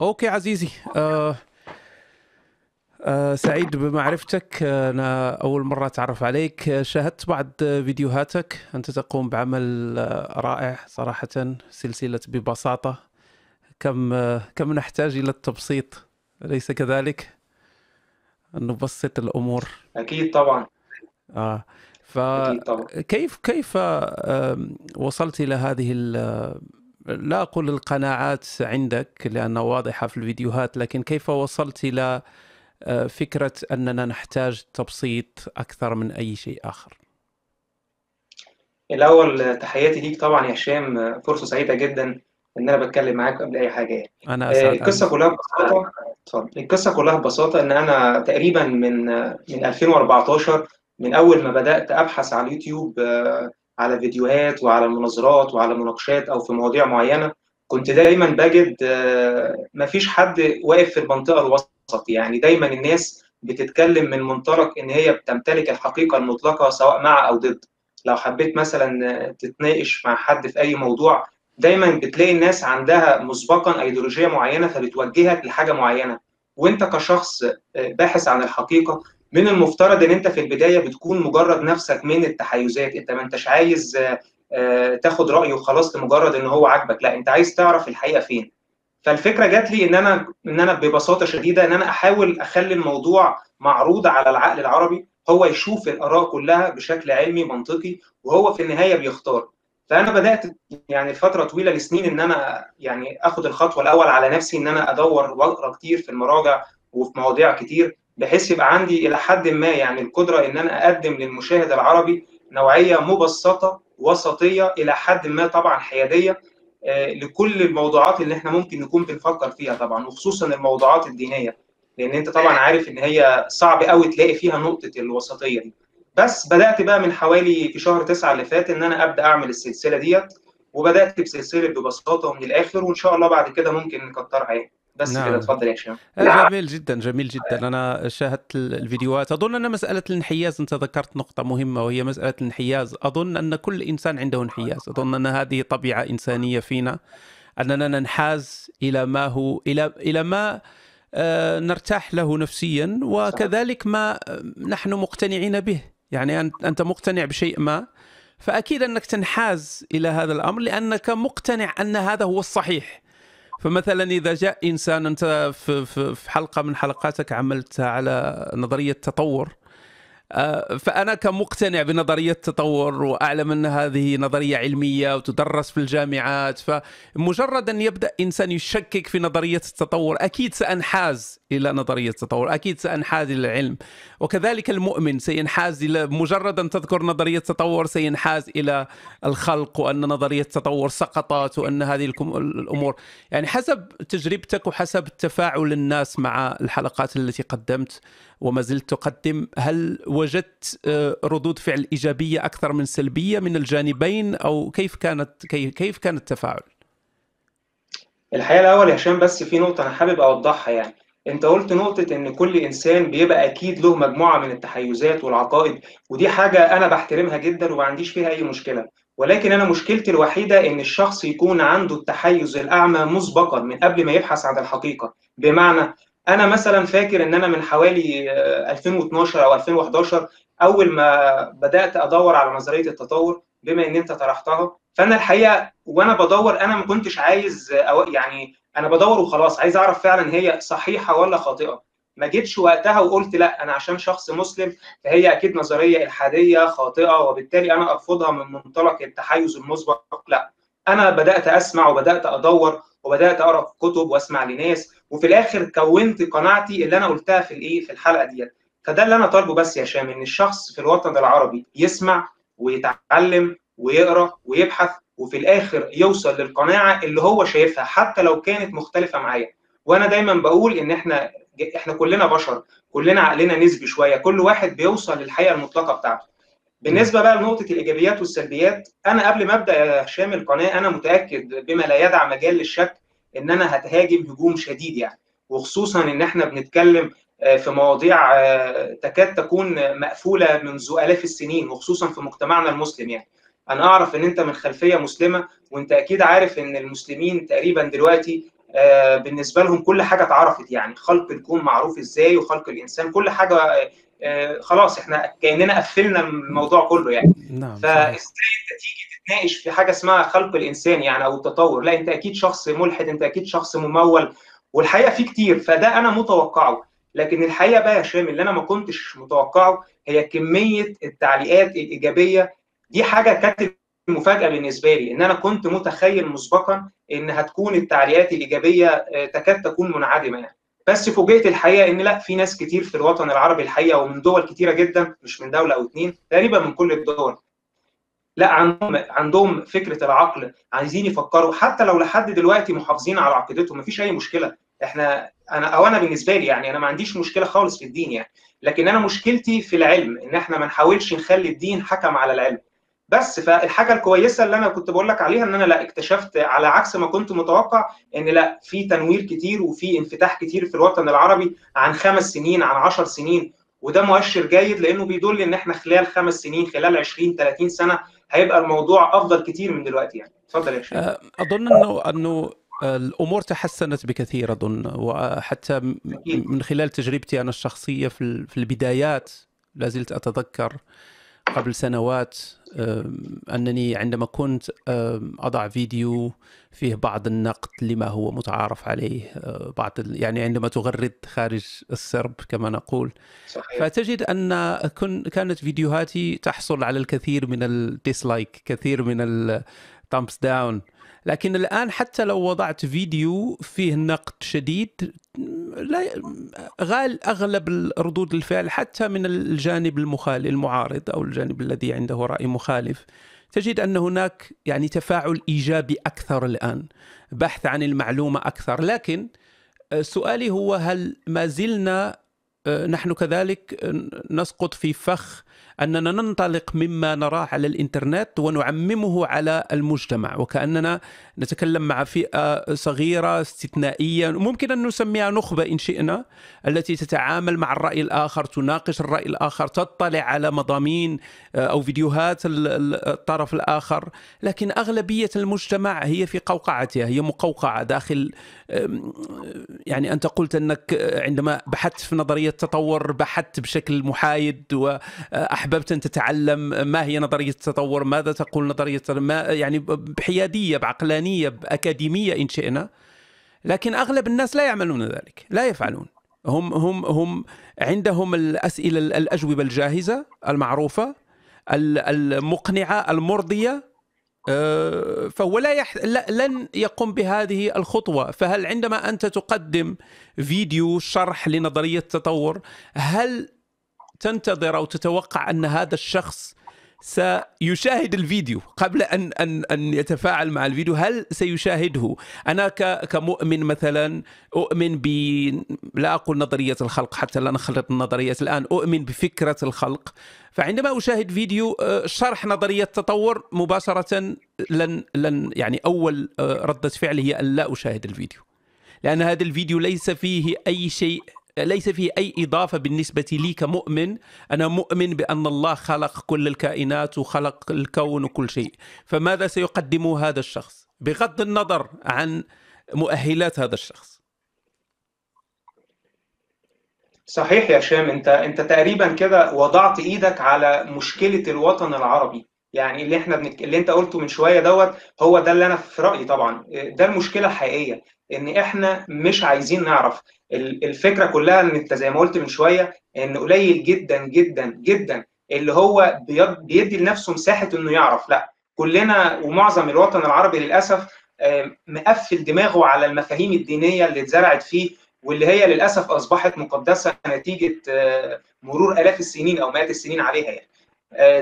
أوكي عزيزي آه آه سعيد بمعرفتك. آه، أنا أول مرة أتعرف عليك. آه، شاهدت بعض فيديوهاتك. أنت تقوم بعمل آه، رائع صراحة سلسلة ببساطة. كم كم نحتاج إلى التبسيط؟ أليس كذلك؟ أن نبسط الأمور. أكيد طبعا. آه فكيف كيف وصلت إلى هذه ال- لا أقول القناعات عندك لانها واضحة في الفيديوهات لكن كيف وصلت إلى آه، فكرة أننا نحتاج تبسيط أكثر من أي شيء آخر؟ الأول تحياتي ليك طبعا يا هشام فرصة سعيدة جدا إن أنا بتكلم معاك قبل أي حاجة. يعني أنا آه، عزيزي كلها ببساطة اتفضل. القصة كلها ببساطة إن أنا تقريبا من من 2014 من أول ما بدأت أبحث على اليوتيوب آه، على فيديوهات وعلى مناظرات وعلى مناقشات أو في مواضيع معينة كنت دايما بجد آه، مفيش حد واقف في المنطقة الوسط. يعني دايما الناس بتتكلم من منطلق إن هي بتمتلك الحقيقة المطلقة سواء مع أو ضد. لو حبيت مثلا تتناقش مع حد في أي موضوع دايما بتلاقي الناس عندها مسبقا ايديولوجيه معينة فبتوجهك لحاجة معينة. وأنت كشخص باحث عن الحقيقة من المفترض إن أنت في البداية بتكون مجرد نفسك من التحيزات. أنت ما أنتش عايز آه، تاخد رأيه وخلاص لمجرد إن هو عاجبك. لا أنت عايز تعرف الحقيقة فين. فالفكرة جات لي إن أنا إن أنا ببساطة شديدة إن أنا أحاول أخلي الموضوع معروض على العقل العربي. هو يشوف الآراء كلها بشكل علمي منطقي وهو في النهاية بيختار. فأنا بدأت يعني فترة طويلة لسنين إن أنا يعني آخد الخطوة الأول على نفسي إن أنا أدور واقرا كتير في المراجع وفي مواضيع كتير. بحيث يبقى عندي إلى حد ما يعني القدرة إن أنا أقدم للمشاهد العربي نوعية مبسطة وسطية إلى حد ما طبعا حيادية آه، لكل الموضوعات اللي إحنا ممكن نكون بنفكر فيها طبعا وخصوصا الموضوعات الدينية لأن أنت طبعا عارف إن هي صعب قوي تلاقي فيها نقطة الوسطية دي. بس بدأت بقى من حوالي في شهر تسعة اللي فات إن أنا أبدأ أعمل السلسلة ديت وبدأت بسلسلة ببساطة ومن الآخر وإن شاء الله بعد كده ممكن نكترها يعني. بس كده نعم. اتفضل يا هشام. آه، جميل جدا جميل جدا. أنا شاهدت ال- الفيديوهات. أظن أن مسألة الانحياز أنت ذكرت نقطة مهمة وهي مسألة الانحياز. أظن أن كل إنسان عنده انحياز. أظن أن هذه طبيعة إنسانية فينا. أننا ننحاز إلى ما هو إلى إلى ما آه، نرتاح له نفسيا وكذلك ما آه، نحن مقتنعين به. يعني أنت مقتنع بشيء ما فأكيد أنك تنحاز إلى هذا الأمر لأنك مقتنع أن هذا هو الصحيح. فمثلا إذا جاء إنسان أنت في, حلقة من حلقاتك عملت على نظرية تطور آه، فأنا كمقتنع بنظرية التطور وأعلم أن هذه نظرية علمية وتدرس في الجامعات فمجرد أن يبدأ إنسان يشكك في نظرية التطور أكيد سأنحاز إلى نظرية التطور أكيد سأنحاز إلى العلم. وكذلك المؤمن سينحاز إلى مجرد أن تذكر نظرية التطور سينحاز إلى الخلق وأن نظرية التطور سقطت وأن هذه الأمور. يعني حسب تجربتك وحسب تفاعل الناس مع الحلقات التي قدمت وما زلت تقدم هل وجدت آه، ردود فعل إيجابية أكثر من سلبية من الجانبين أو كيف كانت كيف كان التفاعل؟ الحقيقة الأول يا هشام بس في نقطة أنا حابب أوضحها يعني. أنت قلت نقطة إن كل إنسان بيبقى أكيد له مجموعة من التحيزات والعقائد ودي حاجة أنا بحترمها جدا وما عنديش فيها أي مشكلة. ولكن أنا مشكلتي الوحيدة إن الشخص يكون عنده التحيز الأعمى مسبقا من قبل ما يبحث عن الحقيقة. بمعنى أنا مثلا فاكر إن أنا من حوالي آه، 2012 أو 2011 أول ما بدأت أدور على نظرية التطور بما إن أنت طرحتها فأنا الحقيقة وأنا بدور أنا ما كنتش عايز أو يعني أنا بدور وخلاص عايز أعرف فعلا هي صحيحة ولا خاطئة. ما جيتش وقتها وقلت لأ أنا عشان شخص مسلم فهي أكيد نظرية إلحادية خاطئة وبالتالي أنا أرفضها من منطلق التحيز المسبق لأ. أنا بدأت أسمع وبدأت أدور وبدأت أقرأ كتب وأسمع لناس وفي الآخر كونت قناعتي اللي أنا قلتها في الإيه في الحلقة ديت. فده اللي أنا طالبه بس يا هشام إن الشخص في الوطن العربي يسمع ويتعلم ويقرأ ويبحث وفي الآخر يوصل للقناعة اللي هو شايفها حتى لو كانت مختلفة معايا. وأنا دايما بقول إن إحنا إحنا كلنا بشر كلنا عقلنا نسبي شوية كل واحد بيوصل للحقيقة المطلقة بتاعته. بالنسبة بقى لنقطة الإيجابيات والسلبيات أنا قبل ما أبدأ يا هشام القناة أنا متأكد بما لا يدع مجال للشك إن أنا هتهاجم هجوم شديد يعني. وخصوصا إن إحنا بنتكلم في مواضيع تكاد تكون مقفولة منذ آلاف السنين وخصوصا في مجتمعنا المسلم يعني. أنا أعرف إن أنت من خلفية مسلمة وأنت أكيد عارف إن المسلمين تقريبا دلوقتي آه، بالنسبة لهم كل حاجة اتعرفت يعني. خلق الكون معروف إزاي وخلق الإنسان كل حاجة آه، خلاص إحنا كأننا قفلنا الموضوع كله يعني. نعم فإزاي انت تيجي تتناقش في حاجة اسمها خلق الإنسان يعني أو التطور. لا أنت أكيد شخص ملحد أنت أكيد شخص ممول والحقيقة في كتير فده أنا متوقعه. لكن الحقيقة بقى يا هشام اللي أنا ما كنتش متوقعه هي كمية التعليقات الإيجابية. دي حاجة كانت مفاجأة بالنسبة لي إن أنا كنت متخيل مسبقا إن هتكون التعليقات الإيجابية تكاد تكون منعدمة يعني. بس فوجئت الحقيقة إن لأ في ناس كتير في الوطن العربي الحقيقة ومن دول كتيرة جدا مش من دولة أو اتنين تقريبا من كل الدول. لا عندهم عندهم فكرة العقل عايزين يفكروا. حتى لو لحد دلوقتي محافظين على عقيدتهم مفيش أي مشكلة. إحنا أنا أو أنا بالنسبة لي يعني أنا ما عنديش مشكلة خالص في الدين يعني. لكن أنا مشكلتي في العلم إن إحنا ما نحاولش نخلي الدين حكم على العلم. بس فالحاجة الكويسة اللي أنا كنت بقول لك عليها إن أنا لا اكتشفت على عكس ما كنت متوقع إن لا في تنوير كتير وفي انفتاح كتير في الوطن العربي عن خمس سنين عن 10 سنين. وده مؤشر جيد لأنه بيدل إن إحنا خلال خمس سنين خلال 20 30 سنة هيبقى الموضوع أفضل كتير من دلوقتي يعني. اتفضل يا شيخ. أظن إنه أنه الأمور تحسنت بكثير أظن وحتى من خلال تجربتي أنا الشخصية في البدايات لا زلت أتذكر قبل سنوات أنني عندما كنت أضع فيديو فيه بعض النقد لما هو متعارف عليه أه، بعض يعني عندما تغرد خارج السرب كما نقول صحيح. فتجد أن كانت فيديوهاتي تحصل على الكثير من ال dislike كثير من ال thumbs down لكن الآن حتى لو وضعت فيديو فيه نقد شديد لا غال أغلب ردود الفعل حتى من الجانب المخالف المعارض أو الجانب الذي عنده رأي مخالف. تجد أن هناك يعني تفاعل إيجابي أكثر الآن بحث عن المعلومة أكثر. لكن سؤالي هو هل ما زلنا آه، نحن كذلك نسقط في فخ أننا ننطلق مما نراه على الإنترنت ونعممه على المجتمع وكأننا نتكلم مع فئة صغيرة استثنائية ممكن أن نسميها نخبة إن شئنا التي تتعامل مع الرأي الآخر تناقش الرأي الآخر تطلع على مضامين آه، أو فيديوهات الطرف الآخر. لكن أغلبية المجتمع هي في قوقعتها هي مقوقعة داخل يعني أنت قلت أنك عندما بحثت في نظرية التطور بحثت بشكل محايد واحببت أن تتعلم ما هي نظرية التطور؟ ماذا تقول نظرية ما يعني بحياديه بعقلانية باكاديميه إن شئنا. لكن أغلب الناس لا يعملون ذلك لا يفعلون. هم هم هم عندهم الأسئلة الأجوبة الجاهزة المعروفة المقنعة المرضية آه، فهو لا يح... لن يقوم بهذه الخطوة. فهل عندما أنت تقدم فيديو شرح لنظرية التطور هل تنتظر أو تتوقع أن هذا الشخص سيشاهد الفيديو قبل ان ان أن يتفاعل مع الفيديو. هل سيشاهده؟ أنا كمؤمن مثلا أؤمن ب لا أقول نظرية الخلق حتى لا نخلط النظريات الآن أؤمن بفكرة الخلق. فعندما أشاهد فيديو آه، شرح نظرية التطور مباشرة لن لن يعني أول آه، ردة فعل هي أن لا أشاهد الفيديو. لأن هذا الفيديو ليس فيه أي شيء ليس فيه أي إضافة بالنسبة لي كمؤمن. أنا مؤمن بأن الله خلق كل الكائنات وخلق الكون وكل شيء. فماذا سيقدمه هذا الشخص؟ بغض النظر عن مؤهلات هذا الشخص. صحيح يا شام أنت أنت تقريبا كده وضعت إيدك على مشكلة الوطن العربي. يعني اللي إحنا بنك... اللي أنت قلته من شوية دوت هو ده اللي أنا في رأيي طبعا. ده المشكلة الحقيقية إن إحنا مش عايزين نعرف الفكرة كلها إن أنت زي ما قلت من شوية إن قليل جدا جدا جدا اللي هو بيدي لنفسه مساحة إنه يعرف. لأ كلنا ومعظم الوطن العربي للأسف مقفل دماغه على المفاهيم الدينية اللي اتزرعت فيه واللي هي للأسف أصبحت مقدسة نتيجة مرور آلاف السنين أو مئات السنين عليها يعني.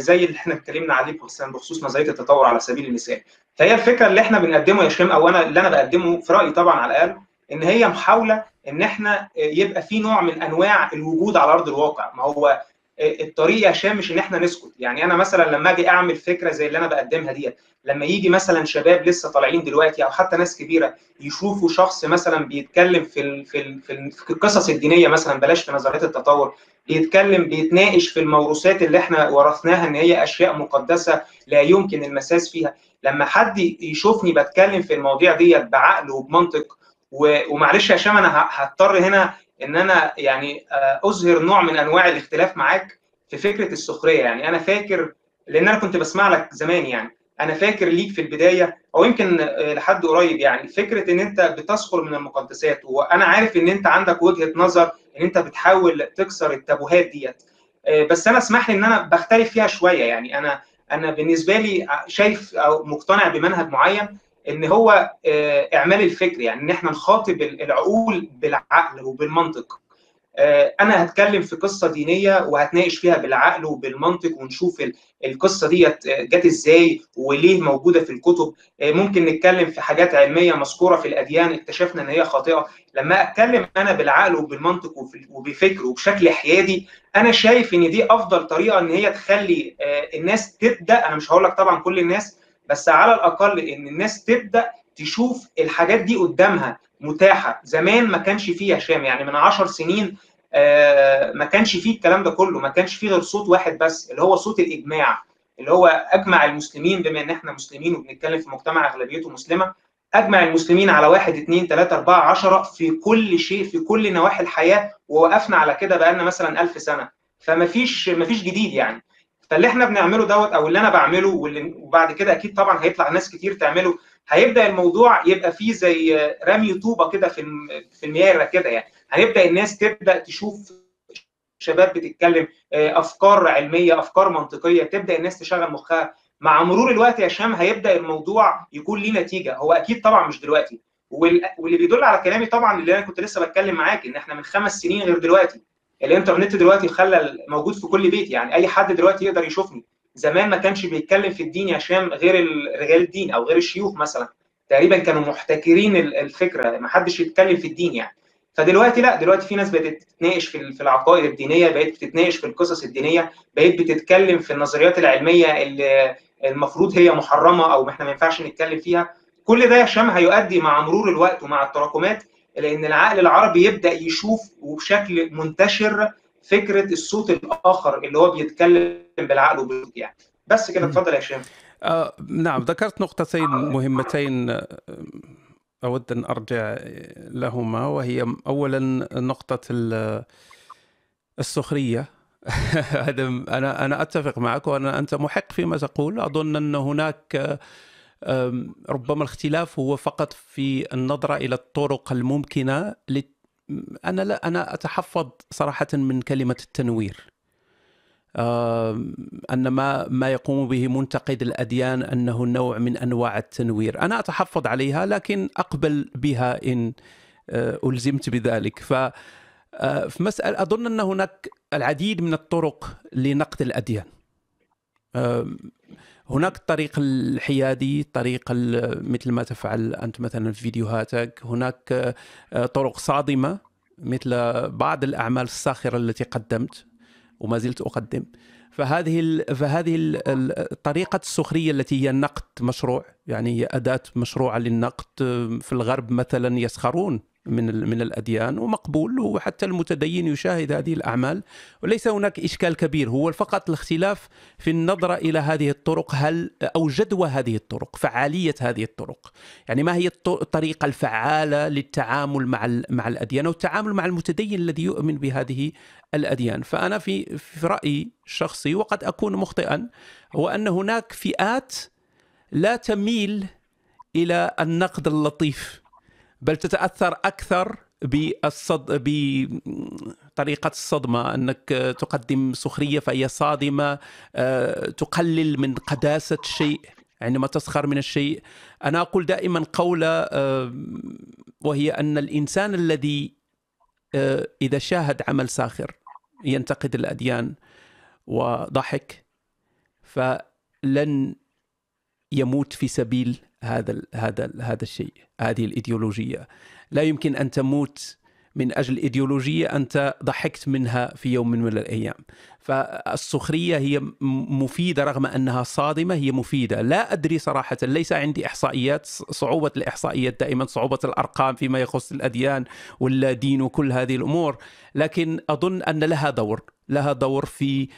زي اللي إحنا اتكلمنا عليه بخصوص نظريه التطور على سبيل المثال. فهي الفكرة اللي إحنا بنقدمه يا شيم أو أنا اللي أنا بقدمه في رأيي طبعا على الأقل إن هي محاولة إن إحنا يبقى في نوع من أنواع الوجود على أرض الواقع. ما هو الطريق يا هشام مش إن إحنا نسكت. يعني أنا مثلا لما أجي أعمل فكرة زي اللي أنا بقدمها ديت لما يجي مثلا شباب لسه طالعين دلوقتي أو حتى ناس كبيرة يشوفوا شخص مثلا بيتكلم في ال في ال في القصص الدينية مثلا بلاش في نظريات التطور بيتكلم بيتناقش في الموروثات اللي إحنا ورثناها إن هي أشياء مقدسة لا يمكن المساس فيها. لما حد يشوفني بتكلم في المواضيع ديت بعقل وبمنطق ومعلش يا هشام أنا هضطر هنا إن أنا يعني أظهر نوع من أنواع الاختلاف معاك في فكرة السخرية. يعني أنا فاكر لأن أنا كنت بسمع لك زمان يعني أنا فاكر ليك في البداية أو يمكن لحد قريب يعني فكرة إن أنت بتسخر من المقدسات. وأنا عارف إن أنت عندك وجهة نظر إن أنت بتحاول تكسر التابوهات ديت. بس أنا اسمح لي إن أنا بختلف فيها شوية. يعني أنا أنا بالنسبة لي شايف أو مقتنع بمنهج معين. إن هو إعمال الفكر يعني إن إحنا نخاطب العقول بالعقل وبالمنطق. أنا هتكلم في قصة دينية وهتناقش فيها بالعقل وبالمنطق ونشوف القصة ديت جت إزاي وليه موجودة في الكتب. ممكن نتكلم في حاجات علمية مذكورة في الأديان اكتشفنا إن هي خاطئة. لما أتكلم أنا بالعقل وبالمنطق وبفكر وبشكل حيادي أنا شايف إن دي أفضل طريقة إن هي تخلي الناس تبدأ أنا مش هقول لك طبعا كل الناس بس على الأقل إن الناس تبدأ تشوف الحاجات دي قدامها متاحة. زمان ما كانش فيه هشام يعني من 10 سنين آه ما كانش فيه الكلام ده كله. ما كانش فيه غير صوت واحد بس اللي هو صوت الإجماع اللي هو أجمع المسلمين بما إن إحنا مسلمين وبنتكلم في مجتمع أغلبيته مسلمة أجمع المسلمين على واحد اثنين ثلاثة أربعة عشرة في كل شيء في كل نواحي الحياة ووقفنا على كده بقالنا مثلا ألف سنة. فما فيش ما فيش جديد يعني. فاللي إحنا بنعمله دوت أو اللي أنا بعمله واللي وبعد كده أكيد طبعا هيطلع ناس كتير تعمله هيبدأ الموضوع يبقى فيه زي رمي طوبة كده في في المياه كده يعني. هيبدأ الناس تبدأ تشوف شباب بتتكلم أفكار علمية أفكار منطقية تبدأ الناس تشغل مخها. مع مرور الوقت يا هشام هيبدأ الموضوع يكون ليه نتيجة. هو أكيد طبعا مش دلوقتي. واللي بيدل على كلامي طبعا اللي أنا كنت لسه بتكلم معاك إن إحنا من خمس سنين غير دلوقتي. الانترنت دلوقتي خلى موجود في كل بيت. يعني أي حد دلوقتي يقدر يشوفني. زمان ما كانش بيتكلم في الدين يا هشام غير رجال الدين أو غير الشيوخ مثلا. تقريبا كانوا محتكرين الفكرة. ما حدش يتكلم في الدين يعني. فدلوقتي لا دلوقتي في ناس بقت تتناقش في في العقائد الدينية بقت بتتناقش في القصص الدينية بقت بتتكلم في النظريات العلمية اللي المفروض هي محرمة أو إحنا ما ينفعش نتكلم فيها. كل ده يا هشام هيؤدي مع مرور الوقت ومع التراكمات لأن العقل العربي يبدأ يشوف وبشكل منتشر فكرة الصوت الآخر اللي هو بيتكلم بالعقل وبالصوت يعني. بس كده اتفضل يا هشام آه نعم ذكرت نقطتين مهمتين أود أن أرجع لهما وهي اولا نقطة السخرية. هذا أنا أنا أتفق معك وأنا أنت محق فيما تقول. أظن أن هناك ربما الاختلاف هو فقط في النظرة إلى الطرق الممكنة أنا لا أنا أتحفظ صراحة من كلمة التنوير. أن ما ما يقوم به منتقد الأديان أنه نوع من أنواع التنوير. أنا أتحفظ عليها لكن أقبل بها إن ألزمت بذلك. ف في مسألة أظن أن هناك العديد من الطرق لنقد الأديان. هناك الطريق الحيادي طريق مثل ما تفعل أنت مثلا في فيديوهاتك. هناك طرق صادمة مثل بعض الأعمال الساخرة التي قدمت وما زلت أقدم. فهذه فهذه الطريقة السخرية التي هي النقد مشروع يعني هي أداة مشروعة للنقد في الغرب مثلا يسخرون. من من الأديان ومقبول وحتى المتدين يشاهد هذه الأعمال. وليس هناك إشكال كبير هو فقط الاختلاف في النظره إلى هذه الطرق. هل أو جدوى هذه الطرق فعالية هذه الطرق؟ يعني ما هي الطريقة الفعالة للتعامل مع مع الأديان أو التعامل مع المتدين الذي يؤمن بهذه الأديان؟ فأنا في في رأيي الشخصي وقد أكون مخطئا هو أن هناك فئات لا تميل إلى النقد اللطيف. بل تتأثر أكثر بالصد بطريقة الصدمة أنك تقدم سخرية فهي صادمة تقلل من قداسة الشيء عندما تسخر من الشيء. أنا أقول دائما قوله وهي أن الإنسان الذي إذا شاهد عمل ساخر ينتقد الأديان وضحك فلن يموت في سبيل هذا هذا هذا الشيء هذه الإيديولوجية. لا يمكن أن تموت من أجل ايديولوجيه أنت ضحكت منها في يوم من الأيام. فالسخرية هي مفيدة رغم أنها صادمة هي مفيدة. لا أدري صراحة ليس عندي إحصائيات صعوبة الإحصائيات دائما صعوبة الأرقام فيما يخص الأديان والدين وكل هذه الأمور. لكن أظن أن لها دور لها دور في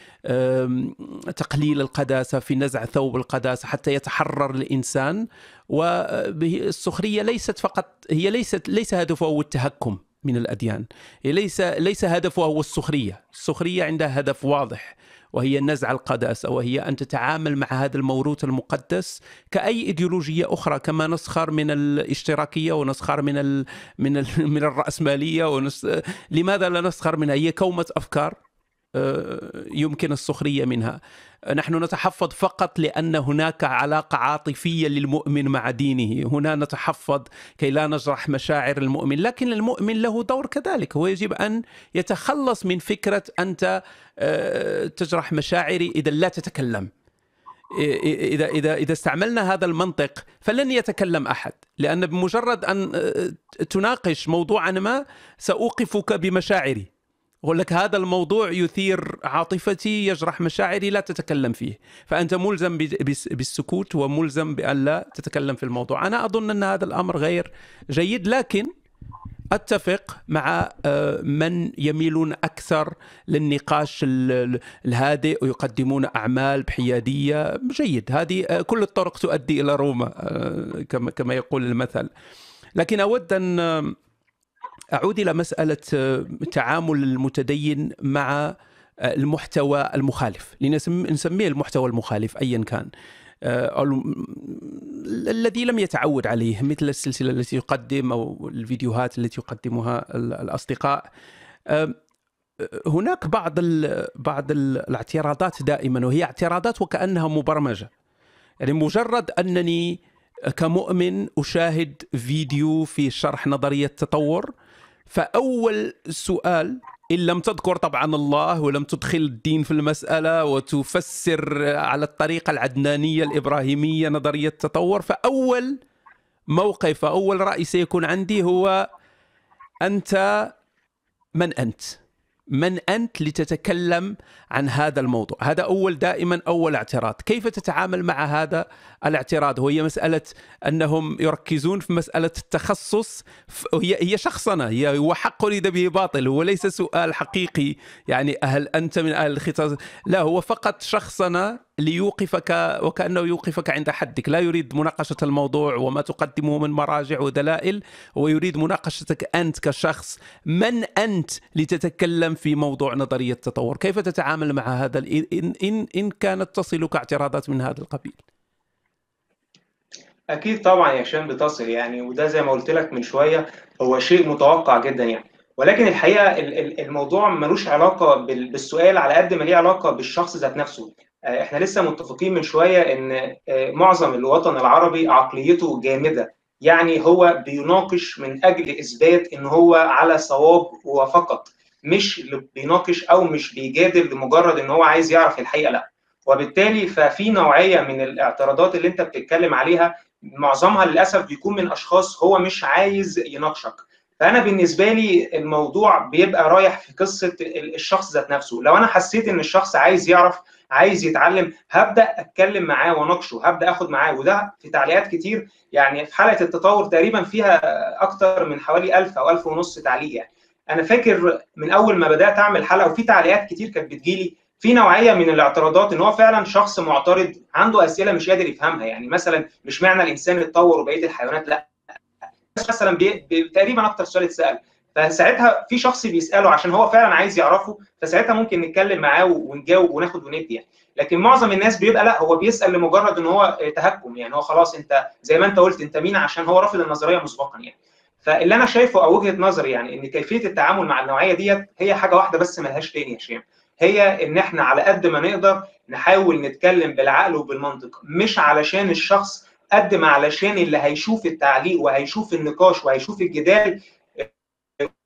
تقليل القداسة في نزع ثوب القداسة حتى يتحرر الإنسان. والسخريه ليست فقط هي ليست ليس هدفها هو التهكم. من الأديان. ليس ليس هدفها هو السخرية. السخرية عندها هدف واضح وهي نزع القداسه وهي أن تتعامل مع هذا الموروث المقدس كأي إيديولوجية أخرى كما نسخر من الاشتراكية ونسخر من ال من ال من الرأسمالية ونس... لماذا لا نسخر منها؟ هي كومة أفكار. آه، يمكن السخرية منها. نحن نتحفظ فقط لأن هناك علاقة عاطفية للمؤمن مع دينه. هنا نتحفظ كي لا نجرح مشاعر المؤمن لكن المؤمن له دور كذلك. هو يجب أن يتخلص من فكرة أنت آه، تجرح مشاعري إذا لا تتكلم. إذا إذا إذا استعملنا هذا المنطق فلن يتكلم أحد لأن بمجرد أن آه، تناقش موضوعا ما سأوقفك بمشاعري. أقول لك هذا الموضوع يثير عاطفتي يجرح مشاعري لا تتكلم فيه. فأنت ملزم بالسكوت وملزم بأن لا تتكلم في الموضوع. أنا أظن أن هذا الأمر غير جيد لكن أتفق مع آه، من يميلون أكثر للنقاش الهادئ ويقدمون أعمال بحيادية. جيد. هذه آه، كل الطرق تؤدي إلى روما آه، كما يقول المثل. لكن أود أن أعود إلى مسألة آه، تعامل المتدين مع آه، المحتوى المخالف. لنسميه المحتوى المخالف ايا كان. آه، الذي لم يتعود عليه مثل السلسلة التي يقدم أو الفيديوهات التي يقدمها الأصدقاء. هناك بعض بعض الاعتراضات دائما وهي اعتراضات وكأنها مبرمجة. يعني مجرد أنني كمؤمن أشاهد فيديو في شرح نظرية التطور فأول سؤال إن لم تذكر طبعا الله ولم تدخل الدين في المسألة وتفسر على الطريقة العدنانية الإبراهيمية نظرية التطور فأول موقف أول رأي سيكون عندي هو أنت من أنت؟ من أنت لتتكلم عن هذا الموضوع؟ هذا أول دائما أول اعتراض. كيف تتعامل مع هذا الاعتراض؟ وهي مسألة أنهم يركزون في مسألة التخصص. هي هي شخصنه هي هو حق اريد به باطل هو ليس سؤال حقيقي. يعني هل أنت من أهل الخطاب؟ لا هو فقط شخصنه ليوقفك وكأنه يوقفك عند حدك. لا يريد مناقشة الموضوع وما تقدمه من مراجع ودلائل هو يريد مناقشتك أنت كشخص. من أنت لتتكلم في موضوع نظرية التطور كيف تتعامل مع هذا ان ان ان كانت تصلك اعتراضات من هذا القبيل؟ أكيد طبعا يا هشام بتصل يعني وده زي ما قلت لك من شوية هو شيء متوقع جدا يعني. ولكن الحقيقة الموضوع ملوش علاقة بالسؤال على قد ما ليه علاقة بالشخص ذات نفسه. إحنا لسه متفقين من شوية إن آه، معظم الوطن العربي عقليته جامدة. يعني هو بيناقش من أجل إثبات إن هو على صواب وفقط مش بيناقش أو مش بيجادل لمجرد إن هو عايز يعرف الحقيقة لأ. وبالتالي ففي نوعية من الاعتراضات اللي أنت بتتكلم عليها معظمها للأسف بيكون من أشخاص هو مش عايز يناقشك. فأنا بالنسبة لي الموضوع بيبقى رايح في قصة الشخص ذات نفسه. لو أنا حسيت إن الشخص عايز يعرف عايز يتعلم هبدأ أتكلم معاه وأناقشه هبدأ آخد معاه. وده في تعليقات كتير يعني في حلقة التطور تقريبا فيها أكتر من حوالي 1000 أو 1000 ونص تعليق يعني. أنا فاكر من أول ما بدأت أعمل حلقة وفي تعليقات كتير كانت بتجيلي في نوعية من الاعتراضات إن هو فعلا شخص معترض عنده أسئلة مش قادر يفهمها. يعني مثلا مش معنى الإنسان اتطور وبقية الحيوانات لأ. مثلا بي... بي... تقريبا أكتر سؤال اتسأل فساعتها في شخص بيسأله عشان هو فعلا عايز يعرفه فساعتها ممكن نتكلم معاه ونجاوب وناخد وندي يعني. لكن معظم الناس بيبقى لأ هو بيسأل لمجرد إن هو تهكم يعني هو خلاص أنت زي ما أنت قلت أنت مين؟ عشان هو رافض النظرية مسبقا يعني. فاللي أنا شايفه أو وجهة نظري يعني إن كيفية التعامل مع النوعية ديت هي حاجة واحدة بس ملهاش تاني يا هشام هي إن إحنا على قد ما نقدر نحاول نتكلم بالعقل وبالمنطق مش علشان الشخص قد ما علشان اللي هيشوف التعليق وهيشوف النقاش وهيشوف الجدال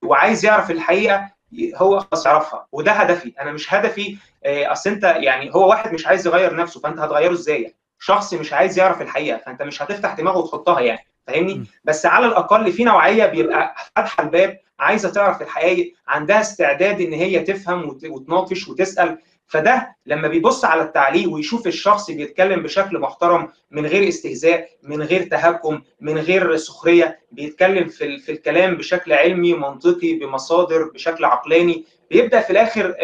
وعايز يعرف الحقيقة هو خلاص يعرفها وده هدفي. أنا مش هدفي آه، أصل أنت يعني هو واحد مش عايز يغير نفسه فأنت هتغيره إزاي؟ شخص مش عايز يعرف الحقيقة فأنت مش هتفتح دماغه وتحطها يعني. فاهمني؟ بس على الأقل في نوعية بيبقى فاتحة الباب عايزة تعرف الحقائق عندها استعداد إن هي تفهم وتناقش وتسأل. فده لما بيبص على التعليق ويشوف الشخص بيتكلم بشكل محترم من غير استهزاء من غير تهكم من غير سخرية بيتكلم في, في الكلام بشكل علمي منطقي بمصادر بشكل عقلاني بيبدأ في الآخر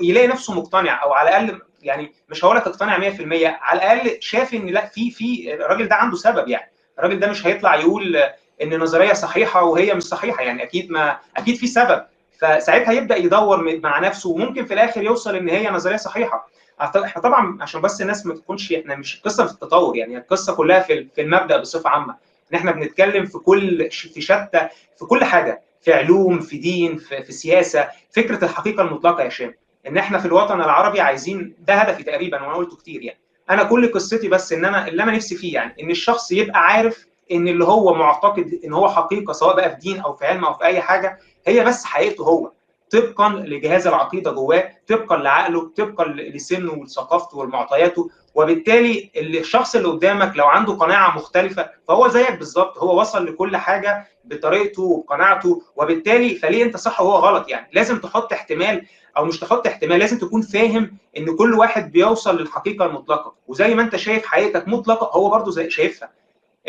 يلاقي نفسه مقتنع أو على الأقل يعني مش هقول لك اقتنع 100% على الأقل شاف إن لأ في في الراجل ده عنده سبب يعني. الراجل ده مش هيطلع يقول إن نظرية صحيحة وهي مش صحيحة يعني أكيد ما أكيد في سبب. فساعتها يبدأ يدور مع نفسه وممكن في الآخر يوصل إن هي نظرية صحيحة. إحنا طبعا عشان بس الناس ما تكونش إحنا مش القصة في التطور يعني القصة كلها في في المبدأ بصفة عامة. إن إحنا بنتكلم في كل في شتى في كل حاجة في علوم في دين في, في سياسة فكرة الحقيقة المطلقة يا هشام إن إحنا في الوطن العربي عايزين ده هدفي تقريبا وأنا قلته كتير يعني. أنا كل قصتي بس إن أنا اللي أنا نفسي فيه يعني إن الشخص يبقى عارف إن اللي هو معتقد إن هو حقيقة سواء بقى في دين أو في علم أو في أي حاجة هي بس حقيقته هو. طبقا لجهاز العقيدة جواه طبقا لعقله طبقا لسنه وثقافته ومعطياته وبالتالي الشخص اللي قدامك لو عنده قناعة مختلفة فهو زيك بالظبط. هو وصل لكل حاجة بطريقته وبقناعته وبالتالي فليه انت صح وهو غلط يعني؟ لازم تحط احتمال أو مش تحط احتمال لازم تكون فاهم إن كل واحد بيوصل للحقيقة المطلقة. وزي ما أنت شايف حقيقتك مطلقة هو برضه شايفها.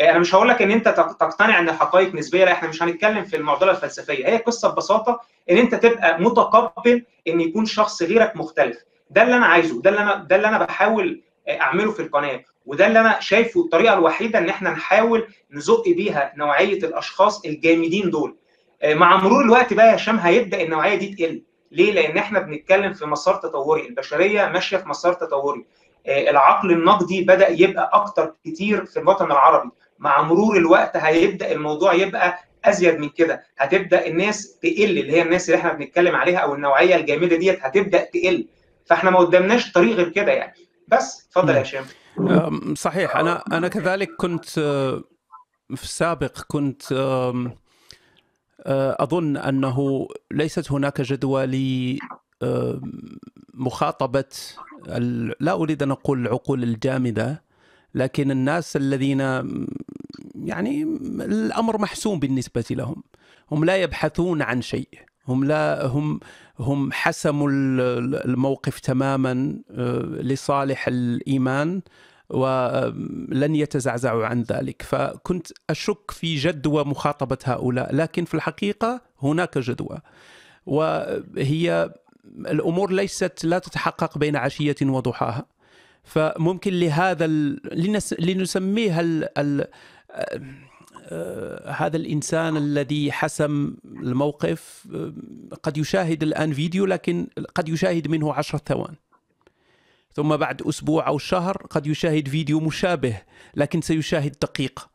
أنا مش هقول لك ان انت تقتنع ان الحقائق نسبية لا إحنا مش هنتكلم في المعضلة الفلسفية. هي قصة ببساطة ان انت تبقى متقبل ان يكون شخص غيرك مختلف. ده اللي أنا عايزه ده اللي أنا ده اللي أنا بحاول اعمله في القناة. وده اللي أنا شايفه الطريقة الوحيدة ان إحنا نحاول نزق بيها نوعية الأشخاص الجامدين دول. مع مرور الوقت بقى يا هشام هيبدأ النوعية دي تقل. ليه؟ لأن إحنا بنتكلم في مسار تطوري. البشرية ماشية في مسار تطوري. العقل النقدي بدأ يبقى أكتر كتير في الوطن العربي. مع مرور الوقت هيبدأ الموضوع يبقى أزيد من كده. هتبدأ الناس تقل اللي هي الناس اللي إحنا بنتكلم عليها أو النوعية الجامده ديت هتبدأ تقل. فاحنا ما قدامناش طريق غير كده يعني. بس اتفضل يا هشام. صحيح. أنا أنا كذلك كنت في السابق كنت أظن أنه ليست هناك جدوى لمخاطبه لا أريد أن أقول العقول الجامدة لكن الناس الذين يعني الأمر محسوم بالنسبة لهم. هم لا يبحثون عن شيء. هم لا هم هم حسموا الموقف تماما لصالح الإيمان ولن يتزعزعوا عن ذلك. فكنت أشك في جدوى مخاطبة هؤلاء لكن في الحقيقة هناك جدوى. وهي الأمور ليست لا تتحقق بين عشية وضحاها. فممكن لهذا لنس... لنسميه ال... ال... هذا الإنسان الذي حسم الموقف قد يشاهد الآن فيديو لكن قد يشاهد منه عشرة ثوان. ثم بعد أسبوع أو شهر قد يشاهد فيديو مشابه لكن سيشاهد دقيقه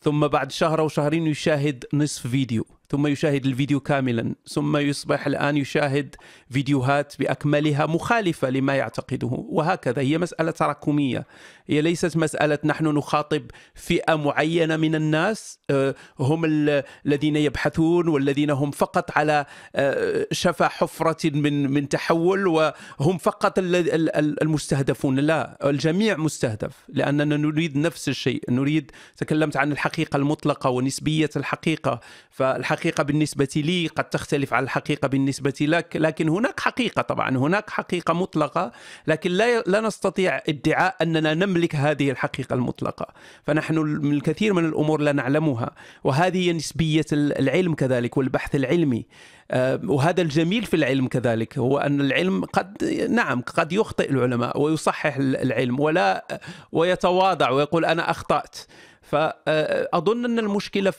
ثم بعد شهر أو شهرين يشاهد نصف فيديو. ثم يشاهد الفيديو كاملا ثم يصبح الآن يشاهد فيديوهات بأكملها مخالفة لما يعتقده. وهكذا هي مسألة تراكمية. هي ليست مسألة نحن نخاطب فئة معينة من الناس هم الذين يبحثون والذين هم فقط على شفا حفرة من من تحول وهم فقط المستهدفون. لا الجميع مستهدف لأننا نريد نفس الشيء. نريد تكلمت عن الحقيقة المطلقة ونسبية الحقيقة فالحقيقة الحقيقة بالنسبة لي قد تختلف عن الحقيقة بالنسبة لك لكن هناك حقيقة طبعا هناك حقيقة مطلقة لكن لا, لا نستطيع ادعاء أننا نملك هذه الحقيقة المطلقة. فنحن الكثير من الأمور لا نعلمها وهذه هي نسبية العلم كذلك والبحث العلمي. وهذا الجميل في العلم كذلك هو أن العلم قد نعم قد يخطئ العلماء ويصحح العلم ولا ويتواضع ويقول أنا أخطأت. فأظن أن المشكلة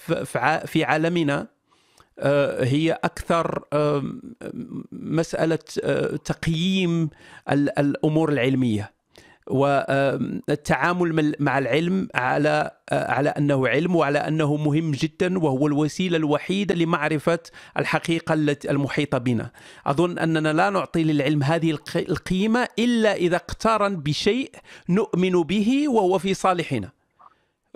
في عالمنا هي أكثر مسألة تقييم الأمور العلمية والتعامل مع العلم على على أنه علم وعلى أنه مهم جدا وهو الوسيلة الوحيدة لمعرفة الحقيقة المحيطة بنا. أظن أننا لا نعطي للعلم هذه القيمة إلا إذا اقترن بشيء نؤمن به وهو في صالحنا.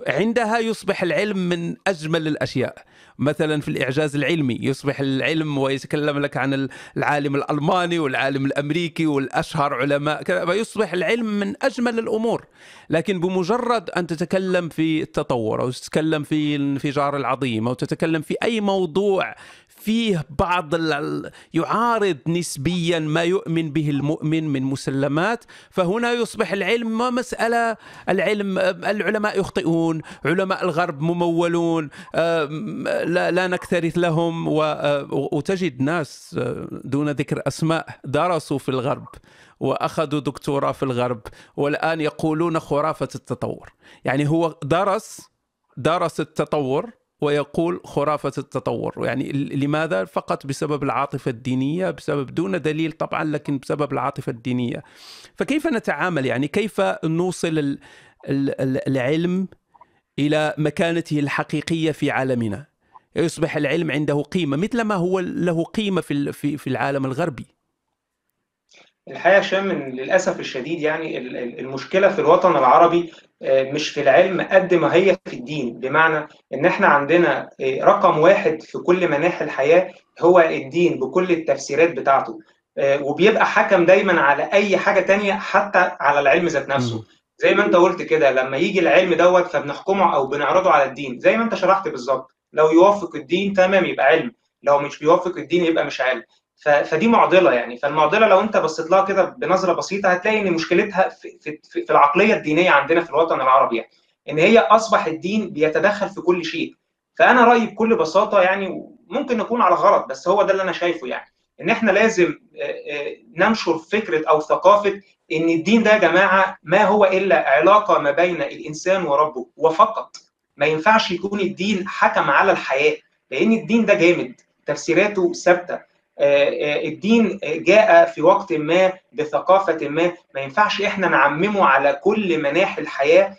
عندها يصبح العلم من أجمل الأشياء مثلا في الإعجاز العلمي يصبح العلم ويتكلم لك عن العالم الألماني والعالم الأمريكي والأشهر علماء كذا فيصبح العلم من أجمل الأمور. لكن بمجرد أن تتكلم في التطور أو تتكلم في الانفجار العظيم أو تتكلم في أي موضوع فيه بعض يعارض نسبيا ما يؤمن به المؤمن من مسلمات فهنا يصبح العلم ما مسألة العلم العلماء يخطئون علماء الغرب ممولون لا, لا نكترث لهم وتجد ناس دون ذكر أسماء درسوا في الغرب وأخذوا دكتوراه في الغرب والآن يقولون خرافة التطور. يعني هو درس درس التطور ويقول خرافة التطور. يعني لماذا؟ فقط بسبب العاطفة الدينية بسبب دون دليل طبعا لكن بسبب العاطفة الدينية. فكيف نتعامل؟ يعني كيف نوصل العلم إلى مكانته الحقيقية في عالمنا؟ يصبح العلم عنده قيمة مثل ما هو له قيمة في العالم الغربي. الحقيقة هشام للأسف الشديد يعني المشكلة في الوطن العربي مش في العلم قد ما هي في الدين. بمعنى إن إحنا عندنا آه، رقم واحد في كل مناحي الحياة هو الدين بكل التفسيرات بتاعته. آه، وبيبقى حكم دايما على أي حاجة تانية حتى على العلم ذات نفسه. زي ما أنت قلت كده لما يجي العلم دوت فبنحكمه أو بنعرضه على الدين. زي ما أنت شرحت بالظبط لو يوافق الدين تمام يبقى علم لو مش بيوافق الدين يبقى مش علم. فدي معضلة يعني. فالمعضلة لو انت بصيت لها كده بنظرة بسيطة هتلاقي ان مشكلتها في, في, في العقلية الدينية عندنا في الوطن العربي يعني ان هي اصبح الدين بيتدخل في كل شيء. فأنا رأيي بكل بساطة يعني ممكن نكون على غلط بس هو ده اللي أنا شايفه يعني إن إحنا لازم ننشر فكرة أو ثقافة إن الدين ده يا جماعة ما هو إلا علاقة ما بين الإنسان وربه وفقط. ما ينفعش يكون الدين حكم على الحياة لأن الدين ده جامد تفسيراته ثابتة. الدين جاء في وقت ما بثقافة ما. ما ينفعش إحنا نعممه على كل مناحي الحياة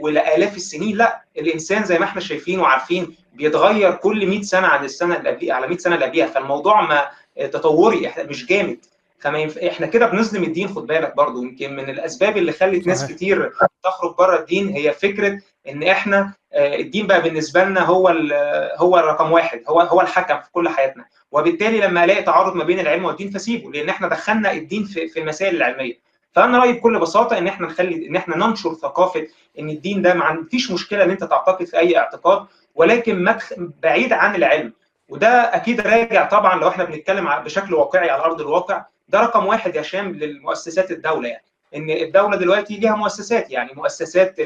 ولآلاف السنين. لا الإنسان زي ما إحنا شايفين وعارفين بيتغير كل 100 سنة عن السنة اللي على 100 سنة اللي فالموضوع ما تطوري إحنا مش جامد. فما ينف... إحنا كده بنظلم الدين خد بالك برضو. يمكن من الأسباب اللي خلت ناس كتير تخرج بره الدين هي فكرة إن إحنا آه، الدين بقى بالنسبة لنا هو هو رقم واحد هو هو الحكم في كل حياتنا. وبالتالي لما الاقي تعارض ما بين العلم والدين فسيبه لأن إحنا دخلنا الدين في, في المسائل العلمية فأنا رأيي بكل بساطة إن إحنا نخلي إن إحنا ننشر ثقافة إن الدين ده ما فيش مشكلة إن أنت تعتقد في أي اعتقاد ولكن. بعيد عن العلم وده أكيد راجع طبعا لو إحنا بنتكلم بشكل واقعي على أرض الواقع ده رقم واحد يا شام للمؤسسات الدولة يعني إن الدولة دلوقتي ليها مؤسسات يعني مؤسسات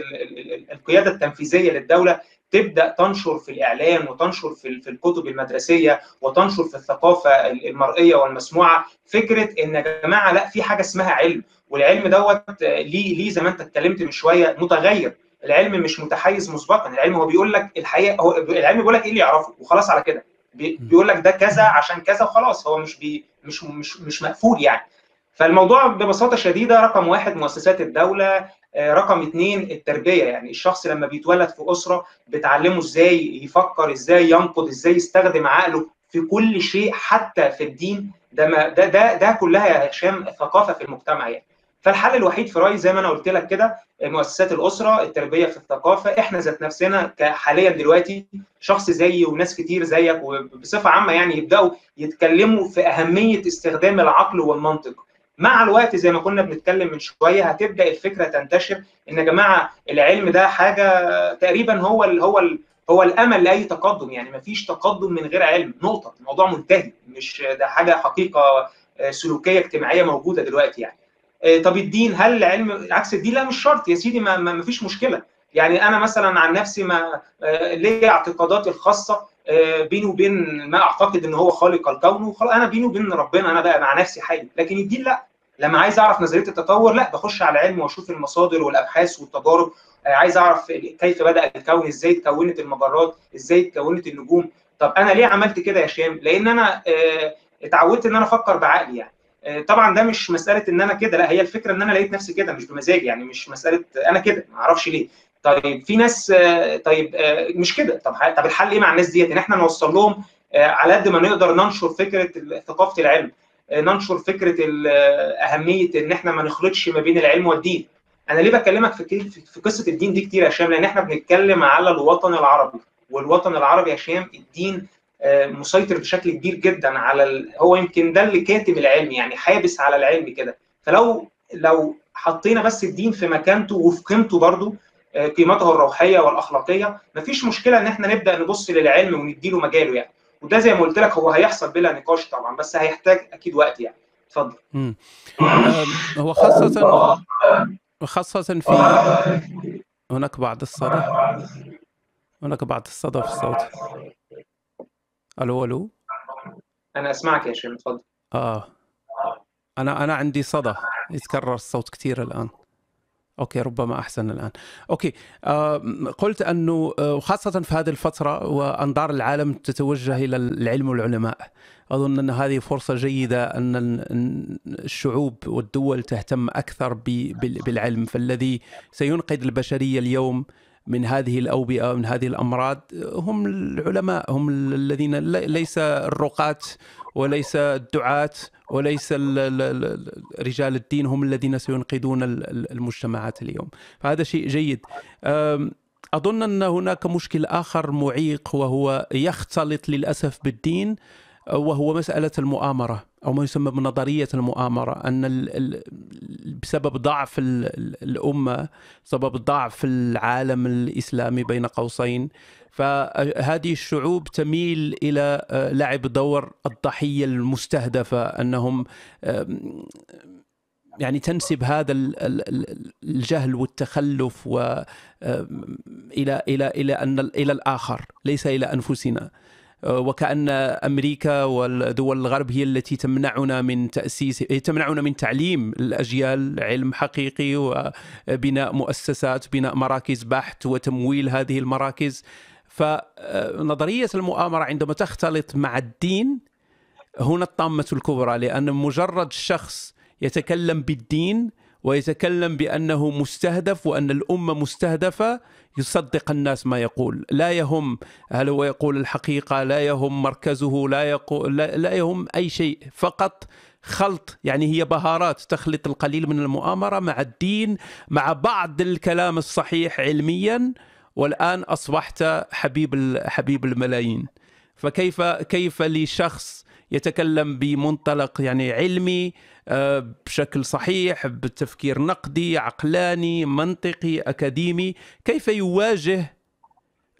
القيادة التنفيذية للدولة تبدأ تنشر في الإعلام وتنشر في في الكتب المدرسية وتنشر في الثقافة المرئية والمسموعة فكرة إن يا جماعة لأ في حاجة اسمها علم والعلم دوت ليه ليه زي ما أنت اتكلمت من شوية متغير. العلم مش متحيز مسبقا العلم هو بيقول لك الحقيقة هو العلم بيقول لك إيه اللي يعرفه وخلاص على كده. بيقول لك ده كذا عشان كذا وخلاص هو مش بي مش مش مش مقفول يعني. فالموضوع ببساطة شديدة رقم واحد مؤسسات الدولة رقم اثنين التربية. يعني الشخص لما بيتولد في أسرة بتعلمه إزاي يفكر إزاي ينقد إزاي يستخدم عقله في كل شيء حتى في الدين ده ما ده ده ده كلها يا هشام ثقافة في المجتمع يعني. فالحل الوحيد في رأيي زي ما أنا قلت لك كده مؤسسات الأسرة التربية في الثقافة. إحنا ذات نفسنا حاليا دلوقتي شخص زيي وناس كتير زيك وبصفة عامة يعني يبدأوا يتكلموا في أهمية استخدام العقل والمنطق. مع الوقت زي ما كنا بنتكلم من شوية هتبدأ الفكرة تنتشر إن يا جماعة العلم ده حاجة تقريبا هو ال هو ال هو الأمل لأي تقدم يعني ما فيش تقدم من غير علم نقطة. الموضوع منتهي مش ده حاجة حقيقة آه، سلوكية اجتماعية موجودة دلوقتي يعني. آه، طب الدين هل العلم عكس الدين؟ لا مش شرط يا سيدي ما, ما فيش مشكلة. يعني أنا مثلا عن نفسي ما آه، ليا اعتقاداتي الخاصة بيني وبين ما أعتقد إن هو خالق الكون وخلاص أنا بيني وبين ربنا أنا بقى مع نفسي حي. لكن الدين لا. لما عايز أعرف نظرية التطور لا بخش على العلم وأشوف المصادر والأبحاث والتجارب. عايز أعرف كيف بدأ الكون إزاي اتكونت المجرات إزاي اتكونت النجوم. طب أنا ليه عملت كده يا هشام لأن أنا اتعودت إن أنا أفكر بعقلي يعني. طبعا ده مش مسألة إن أنا كده لا هي الفكرة إن أنا لقيت نفسي كده مش بمزاجي يعني مش مسألة أنا كده ما أعرفش ليه. طيب في ناس طيب مش كده. طب طب الحل إيه مع الناس ديت؟ إن إحنا نوصل لهم على قد ما نقدر ننشر فكرة ثقافة العلم. ننشر فكرة أهمية إن إحنا ما نخلطش ما بين العلم والدين. أنا ليه بكلمك في في قصة الدين دي كتير يا هشام؟ لأن إحنا بنتكلم على الوطن العربي. والوطن العربي يا هشام الدين مسيطر بشكل كبير جدا على ال... هو يمكن ده اللي كاتب العلم يعني حابس على العلم كده. فلو لو حطينا بس الدين في مكانته وفي قيمته برضه قيمته الروحية والأخلاقية. مفيش مشكلة إن إحنا نبدأ نبص للعلم ونديله مجاله يعني. وده زي ما قلت لك هو هيحصل بلا نقاش طبعا بس هيحتاج أكيد وقت يعني. اتفضل. هو خاصة خاصة في هناك بعض الصدى. هناك بعض الصدى في الصوت. ألو ألو. أنا أسمعك يا شيخ اتفضل. آه. أنا أنا عندي صدى يتكرر الصوت كثير الآن. okay ربما أحسن الآن. okay آه قلت أنه آه خاصة في هذه الفترة وأنظار العالم تتوجه إلى العلم والعلماء. أظن أن هذه فرصة جيدة أن الشعوب والدول تهتم أكثر بالعلم فالذي سينقذ البشرية اليوم من هذه الأوبئة من هذه الأمراض هم العلماء هم الذين ليس الرقاة وليس الدعاة وليس رجال الدين هم الذين سينقذون المجتمعات اليوم. فهذا شيء جيد. أظن أن هناك مشكل آخر معيق وهو يختلط للأسف بالدين وهو مسألة المؤامرة. أو ما يسمى بنظرية المؤامرة أن بسبب ضعف الأمة سبب ضعف العالم الإسلامي بين قوسين. فهذه الشعوب تميل إلى لعب دور الضحية المستهدفة أنهم يعني تنسب هذا الجهل والتخلف و إلى إلى إلى أن إلى الآخر ليس إلى أنفسنا. وكأن أمريكا والدول الغرب هي التي تمنعنا من تأسيس تمنعنا من تعليم الأجيال علم حقيقي وبناء مؤسسات بناء مراكز بحث وتمويل هذه المراكز. فنظرية المؤامرة عندما تختلط مع الدين هنا الطامة الكبرى لأن مجرد شخص يتكلم بالدين ويتكلم بأنه مستهدف وأن الأمة مستهدفة يصدق الناس ما يقول. لا يهم هل هو يقول الحقيقة لا يهم مركزه لا, يقول لا, يهم أي شيء. فقط خلط يعني هي بهارات تخلط القليل من المؤامرة مع الدين مع بعض الكلام الصحيح علميا. والآن أصبحت حبيب حبيب الملايين. فكيف كيف لشخص يتكلم بمنطلق يعني علمي بشكل صحيح بتفكير نقدي عقلاني منطقي أكاديمي. كيف يواجه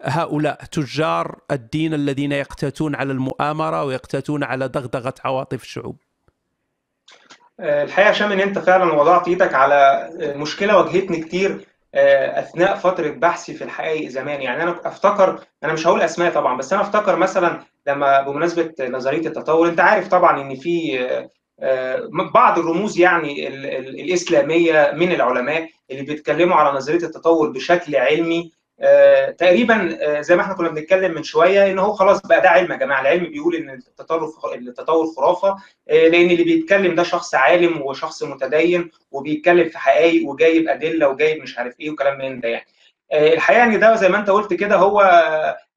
هؤلاء تجار الدين الذين يقتاتون على المؤامرة ويقتاتون على دغدغة عواطف الشعوب؟ آه، الحقيقة هشام إن أنت فعلا وضعت إيدك على مشكلة واجهتني كتير آه، أثناء فترة بحثي في الحقائق زمان. يعني أنا أفتكر أنا مش هقول أسماء طبعا بس أنا أفتكر مثلا لما بمناسبة نظرية التطور أنت عارف طبعا إن في آه، بعض الرموز يعني الإسلامية من العلماء اللي بيتكلموا على نظرية التطور بشكل علمي آه، تقريبا آه، زي ما إحنا كنا بنتكلم من شوية إن هو خلاص بقى ده علم يا جماعة. العلم بيقول إن التطور التطور خرافة آه، لأن اللي بيتكلم ده شخص عالم وشخص متدين وبيتكلم في حقائق وجايب أدلة وجايب مش عارف إيه وكلام من ده يعني. الحقيقة إن ده زي ما أنت قلت كده هو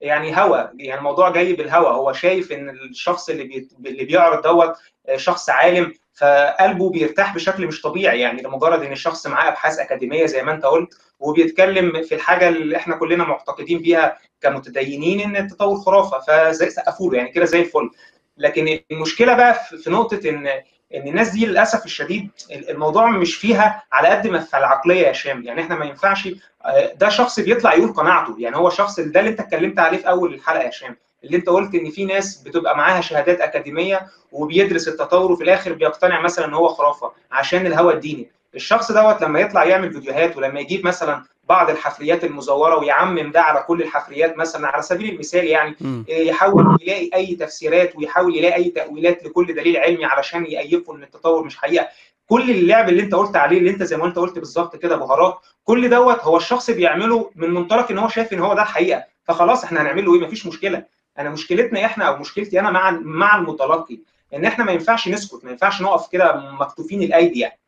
يعني هوى يعني الموضوع جاي بالهوى هو شايف إن الشخص اللي بي اللي بيعرض دوت شخص عالم فقلبه بيرتاح بشكل مش طبيعي. يعني لمجرد إن الشخص معاه أبحاث أكاديمية زي ما أنت قلت وبيتكلم في الحاجة اللي إحنا كلنا معتقدين بيها كمتدينين إن التطور خرافة فزي سقفوا يعني كده زي الفل. لكن المشكلة بقى في نقطة إن إن الناس دي للأسف الشديد الموضوع مش فيها على قد ما في العقلية يا هشام يعني إحنا ما ينفعش ده شخص بيطلع يقول قناعته. يعني هو شخص ده اللي أنت اتكلمت عليه في أول الحلقة يا هشام اللي أنت قلت إن في ناس بتبقى معاها شهادات أكاديمية وبيدرس التطور وفي الآخر بيقتنع مثلا إن هو خرافة عشان الهوى الديني. الشخص دوت لما يطلع يعمل فيديوهات ولما يجيب مثلا بعض الحفريات المزورة ويعمم ده على كل الحفريات مثلا على سبيل المثال يعني م. يحاول يلاقي أي تفسيرات ويحاول يلاقي أي تأويلات لكل دليل علمي علشان يأيفوا إن التطور مش حقيقة. كل اللعب اللي أنت قلت عليه اللي أنت زي ما أنت قلت بالظبط كده بهارات كل دوت هو الشخص بيعمله من منطلق إن هو شايف إن هو ده الحقيقة فخلاص إحنا هنعمل له إيه؟ مفيش مشكلة. أنا مشكلتنا إحنا أو مشكلتي أنا مع مع المتلقي إن إحنا ما ينفعش نسكت ما ينفعش نقف كده مكتوفين الأيدي يعني.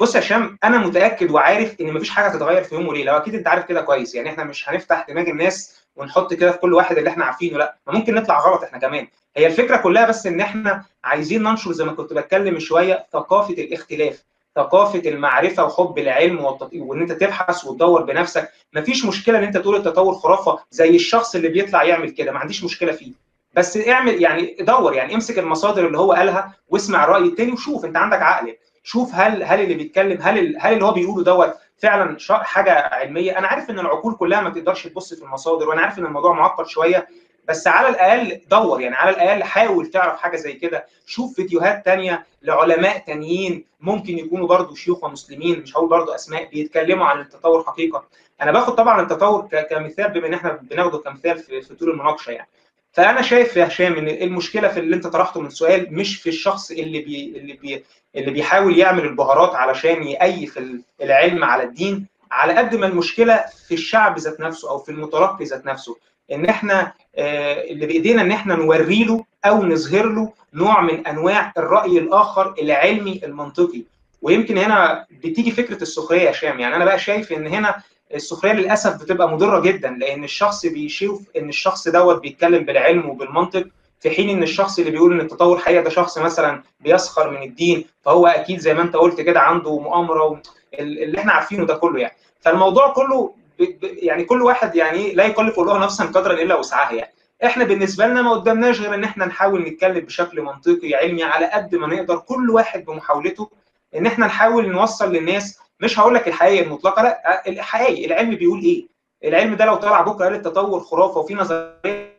بص يا هشام أنا متأكد وعارف إن مفيش حاجة هتتغير في يوم وليلة واكيد أنت عارف كده كويس. يعني إحنا مش هنفتح دماغ الناس ونحط كده في كل واحد اللي إحنا عارفينه لأ ما ممكن نطلع غلط إحنا كمان. هي الفكرة كلها بس إن إحنا عايزين ننشر زي ما كنت بتكلم شوية ثقافة الاختلاف ثقافة المعرفة وحب العلم وإن أنت تبحث وتدور بنفسك. مفيش مشكلة إن أنت تقول التطور خرافة زي الشخص اللي بيطلع يعمل كده ما عنديش مشكلة فيه. بس اعمل يعني دور يعني امسك المصادر اللي هو قالها واسمع الراي التاني وشوف أنت عندك عقل. شوف هل هل اللي بيتكلم هل هل اللي هو بيقوله دوت فعلا حاجة علمية؟ أنا عارف إن العقول كلها ما تقدرش تبص في المصادر وأنا عارف إن الموضوع معقد شوية بس على الأقل دور يعني على الأقل حاول تعرف حاجة زي كده. شوف فيديوهات تانية لعلماء تانيين ممكن يكونوا برضو شيوخ ومسلمين مش هقول برضو أسماء بيتكلموا عن التطور حقيقة. أنا باخد طبعا التطور كمثال بما إن إحنا بناخده كمثال في طول المناقشة يعني. فأنا شايف يا هشام إن المشكلة في اللي أنت طرحته من سؤال مش في الشخص اللي بي اللي بي اللي بيحاول يعمل البهارات علشان يأيف العلم على الدين على قد ما المشكلة في الشعب ذات نفسه أو في المتلقي ذات نفسه. إن إحنا اللي بإيدينا إن إحنا نوري له أو نظهر له نوع من أنواع الرأي الآخر العلمي المنطقي. ويمكن هنا بتيجي فكرة السخرية يا هشام. يعني أنا بقى شايف إن هنا السخرية للأسف بتبقى مضرة جدا لأن الشخص بيشوف إن الشخص دوت بيتكلم بالعلم وبالمنطق في حين إن الشخص اللي بيقول إن التطور حقيقه ده شخص مثلا بيسخر من الدين فهو أكيد زي ما أنت قلت كده عنده مؤامرة اللي إحنا عارفينه ده كله يعني. فالموضوع كله يعني كل واحد يعني لا يكلف الله نفسا قدرا إلا وسعها يعني. إحنا بالنسبة لنا ما قدامناش غير إن إحنا نحاول نتكلم بشكل منطقي علمي على قد ما نقدر كل واحد بمحاولته إن إحنا نحاول نوصل للناس مش هقول لك الحقيقة المطلقة لا الحقيقة العلم بيقول إيه؟ العلم ده لو طلع بكرة قال التطور خرافة وفي نظرية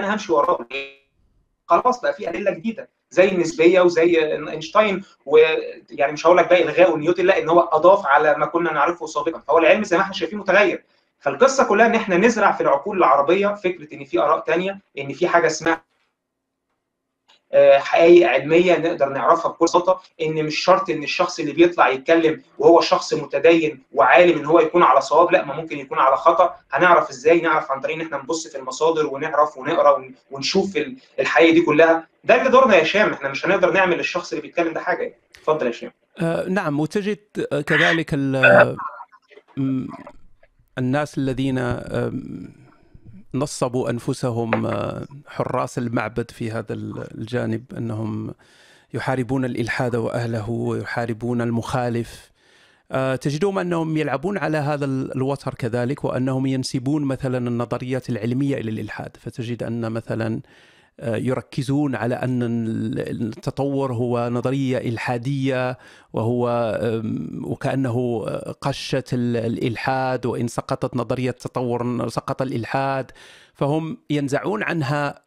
أنا همشي وراه. خلاص بقى في أدلة جديدة زي النسبية وزي إينشتاين ويعني مش هقول لك بقى إلغاء نيوتن لا إن هو أضاف على ما كنا نعرفه سابقا. فهو العلم زي ما إحنا شايفين متغير. فالقصة كلها إن إحنا نزرع في العقول العربية فكرة إن في آراء ثانية إن في حاجة اسمها حقائق علميه نقدر نعرفها بكل بساطه إن مش شرط إن الشخص اللي بيطلع يتكلم وهو شخص متدين وعالم إن هو يكون على صواب لأ ما ممكن يكون على خطأ. هنعرف إزاي؟ نعرف عن طريق إن إحنا نبص في المصادر ونعرف ونقرأ ونشوف الحقيقة دي كلها. ده اللي دورنا يا هشام إحنا مش هنقدر نعمل للشخص اللي بيتكلم ده حاجة. اتفضل يا هشام آه نعم. وتجد كذلك الناس الذين نصبوا أنفسهم حراس المعبد في هذا الجانب أنهم يحاربون الإلحاد وأهله ويحاربون المخالف. تجدون أنهم يلعبون على هذا الوتر كذلك وأنهم ينسبون مثلا النظريات العلمية إلى الإلحاد. فتجد أن مثلا يركزون على أن التطور هو نظرية إلحادية وهو وكأنه قشه الإلحاد وإن سقطت نظرية التطور سقط الإلحاد. فهم ينزعون عنها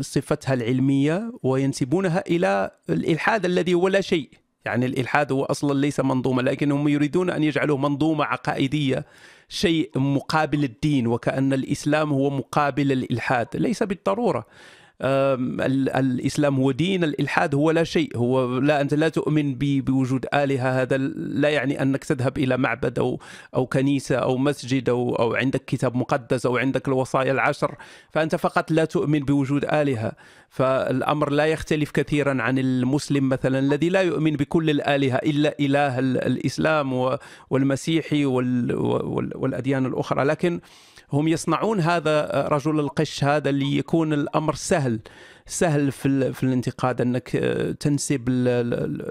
صفتها العلمية وينسبونها إلى الإلحاد الذي هو لا شيء. يعني الإلحاد هو أصلا ليس منظومة لكنهم يريدون أن يجعلوه منظومة عقائدية شيء مقابل الدين وكأن الإسلام هو مقابل الإلحاد ليس بالضرورة. الإسلام هو دين الإلحاد هو لا شيء. هو لا أنت لا تؤمن بوجود آلهة. هذا لا يعني أنك تذهب إلى معبد أو أو كنيسة أو مسجد أو أو عندك كتاب مقدس أو عندك الوصايا العشر. فأنت فقط لا تؤمن بوجود آلهة. فالأمر لا يختلف كثيرا عن المسلم مثلا الذي لا يؤمن بكل الآلهة إلا إله الإسلام والمسيحي والأديان الأخرى. لكن هم يصنعون هذا رجل القش هذا ليكون الأمر سهل سهل في, في الانتقاد أنك تنسب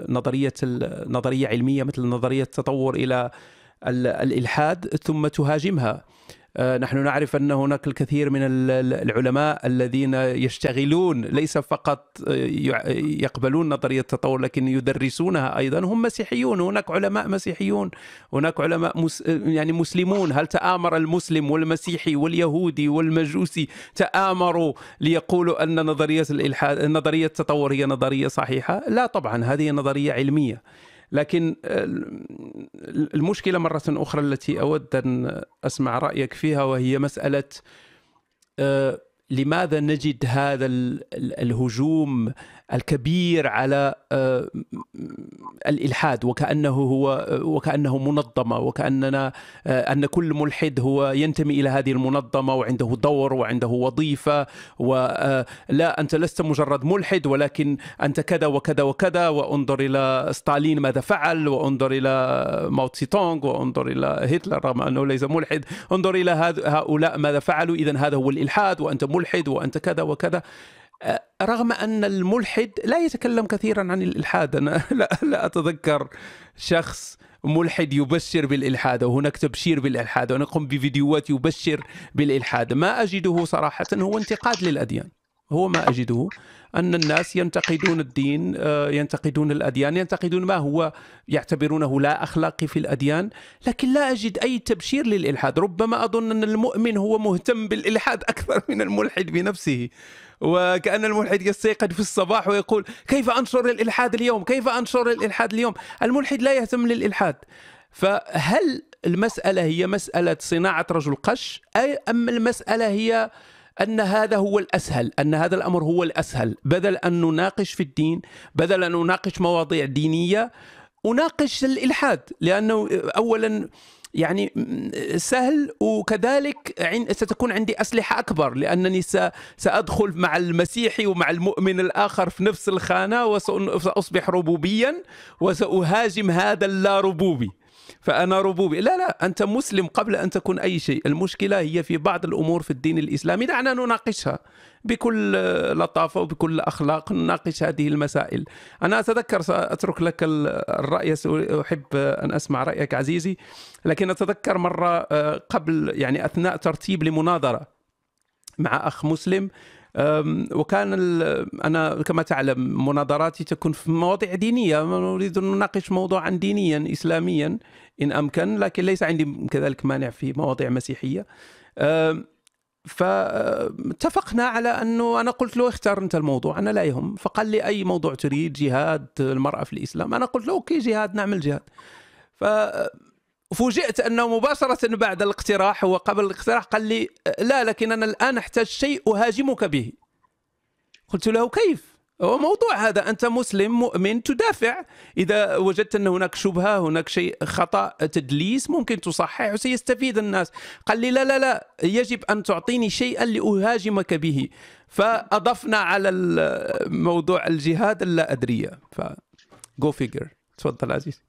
نظرية نظرية علمية مثل نظرية التطور إلى الإلحاد ثم تهاجمها. نحن نعرف أن هناك الكثير من العلماء الذين يشتغلون ليس فقط يقبلون نظرية التطور لكن يدرسونها أيضا. هم مسيحيون هناك علماء مسيحيون هناك علماء مس يعني مسلمون. هل تآمر المسلم والمسيحي واليهودي والمجوسي؟ تآمروا ليقولوا أن نظرية الالحاد نظرية التطور هي نظرية صحيحة؟ لا طبعا هذه نظرية علمية. لكن المشكلة مرة أخرى التي أود أن أسمع رأيك فيها وهي مسألة لماذا نجد هذا الهجوم الكبير على الإلحاد وكأنه هو وكأنه منظمة وكأننا أن كل ملحد هو ينتمي إلى هذه المنظمة وعنده دور وعنده وظيفة ولا أنت لست مجرد ملحد ولكن أنت كذا وكذا وكذا وانظر إلى ستالين ماذا فعل وانظر إلى ماو تسي تونغ وانظر إلى هتلر رغم أنه ليس ملحد. انظر إلى هؤلاء ماذا فعلوا اذا هذا هو الإلحاد وأنت ملحد وأنت كذا وكذا. رغم أن الملحد لا يتكلم كثيرا عن الإلحاد. أنا لا, لا أتذكر شخص ملحد يبشر بالإلحاد وهناك تبشير بالإلحاد. ونقوم بفيديوهات يبشر بالإلحاد. ما أجده صراحة هو انتقاد للأديان. هو ما أجده أن الناس ينتقدون الدين آه، ينتقدون الأديان ينتقدون ما هو يعتبرونه لا أخلاقي في الأديان. لكن لا أجد أي تبشير للإلحاد. ربما أظن أن المؤمن هو مهتم بالإلحاد أكثر من الملحد بنفسه. وكأن الملحد يستيقظ في الصباح ويقول كيف أنشر الإلحاد اليوم؟ كيف أنشر الإلحاد اليوم؟ الملحد لا يهتم للإلحاد. فهل المسألة هي مسألة صناعة رجل قش؟ أي أم المسألة هي أن هذا هو الأسهل أن هذا الأمر هو الأسهل؟ بدل أن نناقش في الدين بدل أن نناقش مواضيع دينية أناقش الإلحاد. لأنه أولا يعني سهل وكذلك ستكون عندي أسلحة أكبر لأنني سأدخل مع المسيحي ومع المؤمن الآخر في نفس الخانة وسأصبح ربوبيا وسأهاجم هذا اللا ربوبي. فأنا ربوبي. لا لا أنت مسلم قبل أن تكون أي شيء. المشكلة هي في بعض الأمور في الدين الإسلامي. دعنا نناقشها بكل لطافة وبكل أخلاق نناقش هذه المسائل. أنا أتذكر سأترك لك الرأي أحب أن أسمع رأيك عزيزي لكن أتذكر مرة قبل يعني أثناء ترتيب لمناظرة مع أخ مسلم وكان أنا كما تعلم مناظراتي تكون في مواضيع دينية. نريد أن نناقش موضوعا دينيا اسلاميا. إن أمكن لكن ليس عندي كذلك مانع في مواضيع مسيحية. فاتفقنا على أنه أنا قلت له اختار انت الموضوع أنا لا يهم. فقال لي أي موضوع تريد جهاد المرأة في الإسلام. أنا قلت له أوكي جهاد نعمل جهاد. ف فوجئت أنه مباشرة بعد الاقتراح وقبل الاقتراح قال لي لا لكن أنا الآن أحتاج شيء أهاجمك به. قلت له كيف؟ هو موضوع هذا أنت مسلم مؤمن تدافع. إذا وجدت أن هناك شبهة هناك شيء خطأ تدليس ممكن تصحح وسيستفيد الناس. قال لي لا لا لا يجب أن تعطيني شيئا لأهاجمك به. فأضفنا على موضوع الجهاد اللا ادريه ف جو فيجر تفضل عزيز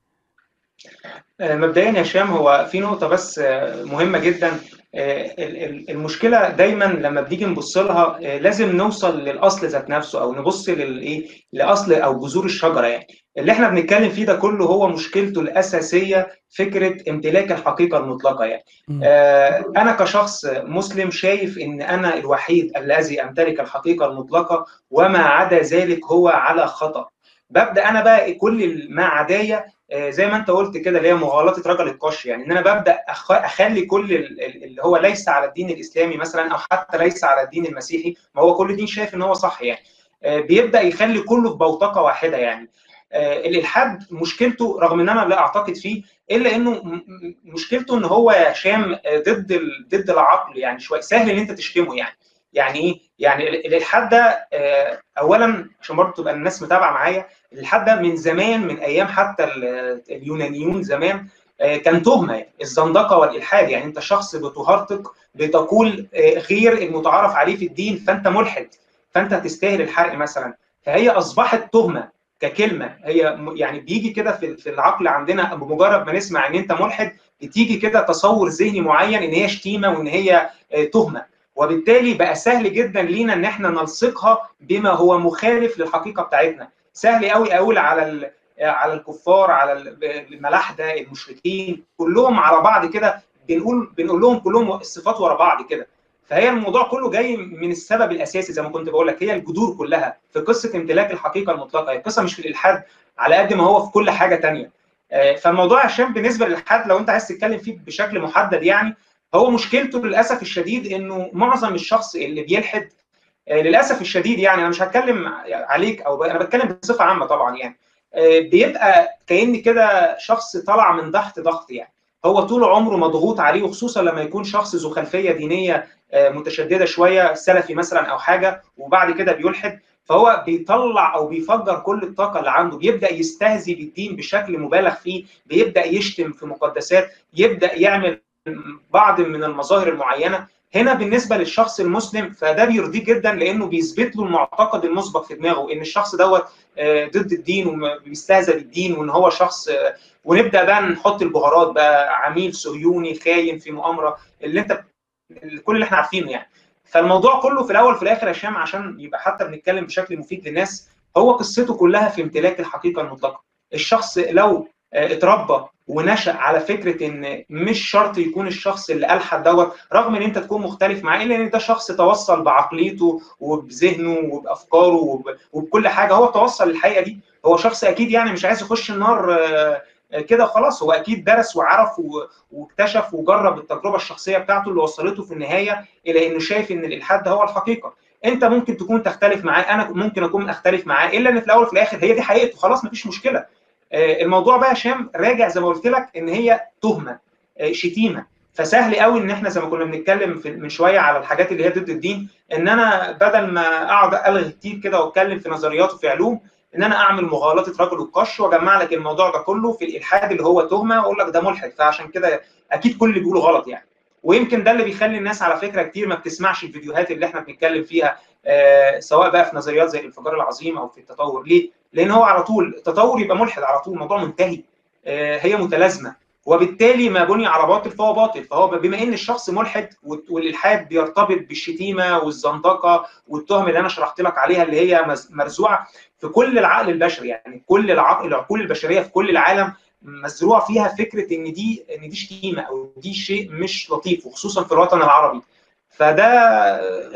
مبدئيا يا هشام هو في نقطة بس مهمة جدا. آه، المشكلة دايما لما بنيجي نبص لها لازم نوصل للأصل ذات نفسه أو نبص للإيه لأصل أو جذور الشجرة يعني. اللي إحنا بنتكلم فيه ده كله هو مشكلته الأساسية فكرة امتلاك الحقيقة المطلقة يعني. أنا كشخص مسلم شايف إن أنا الوحيد الذي أمتلك الحقيقة المطلقة وما عدا ذلك هو على خطأ. ببدأ أنا بقى كل ما عدايا آه، زي ما انت قلت كده اللي هي مغالطة رجل القش. يعني إن أنا ببدأ أخلي كل اللي هو ليس على الدين الإسلامي مثلا أو حتى ليس على الدين المسيحي ما هو كل دين شايف إن هو صح يعني. آه، بيبدأ يخلي كله في بوتقة واحدة يعني. آه، الالحاد مشكلته رغم إن أنا لا أعتقد فيه إلا إنه مشكلته إن هو يا هشام ضد ضد العقل يعني شوية. سهل إن أنت تشتمه يعني. يعني إيه؟ يعني الالحاد ده اولا عشان برضه تبقى الناس متابعة معايا الالحاد ده من زمان من أيام حتى اليونانيون زمان آه، كان تهمة. الزندقة والإلحاد يعني أنت شخص بتهرطق بتقول آه، غير المتعارف عليه في الدين فأنت ملحد فأنت تستاهل الحرق مثلا. فهي أصبحت تهمة ككلمة. هي يعني بيجي كده في في العقل عندنا بمجرد ما نسمع إن أنت ملحد بتيجي كده تصور ذهني معين إن هي شتيمة وإن هي آه، تهمة. وبالتالي بقى سهل جدا لينا إن إحنا نلصقها بما هو مخالف للحقيقة بتاعتنا. سهل قوي أقول على على الكفار على الملاحده المشركين كلهم على بعض كده بنقول بنقول لهم كلهم الصفات ورا بعض كده. فهي الموضوع كله جاي من السبب الأساسي زي ما كنت بقول لك هي الجذور كلها في قصة امتلاك الحقيقة المطلقة. هي القصة مش في الإلحاد على قد ما هو في كل حاجة ثانية آه، فالموضوع عشان بالنسبة للإلحاد لو أنت عايز تتكلم فيه بشكل محدد يعني هو مشكلته للأسف الشديد إنه معظم الشخص اللي بيلحد للأسف الشديد يعني أنا مش هتكلم عليك أو أنا بتكلم بصفة عامة طبعا يعني. آه، بيبقى كاني كده شخص طلع من تحت ضغط يعني. هو طول عمره مضغوط عليه وخصوصا لما يكون شخص ذو خلفية دينية آه، متشددة شوية سلفي مثلا أو حاجة وبعد كده بيلحد فهو بيطلع أو بيفجر كل الطاقة اللي عنده. بيبدأ يستهزي بالدين بشكل مبالغ فيه بيبدأ يشتم في مقدسات يبدأ يعمل بعض من المظاهر المعينة. هنا بالنسبة للشخص المسلم فده بيرضيه جدا لأنه بيثبت له المعتقد المسبق في دماغه إن الشخص دوت آه، ضد الدين وبيستهزأ بالدين وإن هو شخص آه، ونبدأ بقى نحط البهارات بقى عميل صهيوني خاين في مؤامرة اللي أنت كل اللي إحنا عارفينه يعني. فالموضوع كله في الأول في الآخر يا هشام عشان يبقى حتى بنتكلم بشكل مفيد للناس هو قصته كلها في امتلاك الحقيقة المطلقة. الشخص لو اتربى ونشأ على فكرة إن مش شرط يكون الشخص اللي الحد دوت رغم إن أنت تكون مختلف معاه إلا إن ده شخص توصل بعقليته وبذهنه وبأفكاره وب... وبكل حاجة. هو توصل للحقيقه دي. هو شخص أكيد يعني مش عايز يخش النار كده خلاص هو أكيد درس وعرف واكتشف وجرب التجربة الشخصية بتاعته اللي وصلته في النهاية إلى إنه شايف إن الالحاد ده هو الحقيقة. أنت ممكن تكون تختلف معاه أنا ممكن أكون أختلف معاه إلا إن في الأول وفي الآخر هي دي حقيقته. خلاص مفيش مشكلة. الموضوع بقى هشام راجع زي ما قلت لك إن هي تهمة شتيمة. فسهل قوي إن إحنا زي ما كنا بنتكلم من شوية على الحاجات اللي هي ضد الدين إن أنا بدل ما أقعد ألغي كتير كده وأتكلم في نظريات وفي علوم إن أنا أعمل مغالطة رجل القش وأجمع لك الموضوع ده كله في الإلحاد اللي هو تهمة وأقول لك ده ملحد. فعشان كده أكيد كل اللي بيقوله غلط يعني. ويمكن ده اللي بيخلي الناس على فكرة كتير ما بتسمعش الفيديوهات اللي إحنا بنتكلم فيها آه سواء بقى في نظريات زي الانفجار العظيم أو في التطور. ليه؟ لأن هو على طول التطور يبقى ملحد على طول الموضوع منتهي آه هي متلازمة. وبالتالي ما بني على باطل فهو باطل. فهو بما إن الشخص ملحد والإلحاد بيرتبط بالشتيمة والزندقة والتهم اللي أنا شرحت لك عليها اللي هي مرزوعه في كل العقل البشري. يعني كل العقل العقول البشرية في كل العالم مزروع فيها فكرة إن دي إن دي شتيمة أو دي شيء مش لطيف وخصوصا في الوطن العربي. فده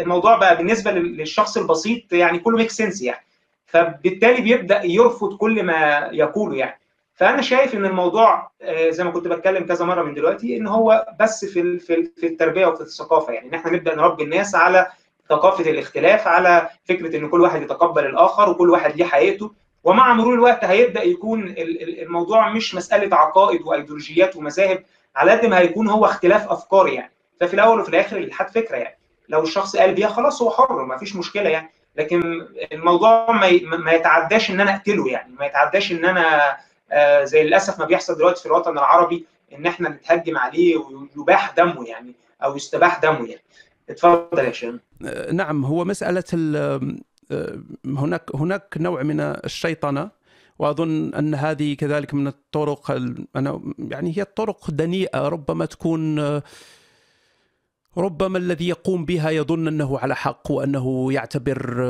الموضوع بقى بالنسبة للشخص البسيط يعني كله ميك سنس يعني. فبالتالي بيبدأ يرفض كل ما يقوله يعني. فأنا شايف إن الموضوع زي ما كنت بتكلم كذا مرة من دلوقتي إن هو بس في في في التربية وفي الثقافة يعني. إن إحنا نبدأ نربي الناس على ثقافة الاختلاف على فكرة إن كل واحد يتقبل الآخر وكل واحد ليه حقيقته ومع مرور الوقت هيبدأ يكون الموضوع مش مسألة عقائد وأيديولوجيات ومذاهب على قد ما هيكون هو اختلاف أفكار يعني. ففي الأول وفي الآخر الالحاد فكرة يعني. لو الشخص قال بيها خلاص هو حر ما فيش مشكلة يعني. لكن الموضوع ما يتعداش إن أنا أقتله يعني. ما يتعداش إن أنا آه زي للأسف ما بيحصل دلوقتي في الوطن العربي إن إحنا نتهجم عليه ويباح دمه يعني أو يستباح دمه يعني. اتفضل يا هشام نعم هو مسألة هناك هناك نوع من الشيطنة وأظن أن هذه كذلك من الطرق أنا يعني هي طرق دنيئة ربما تكون ربما الذي يقوم بها يظن أنه على حق وأنه يعتبر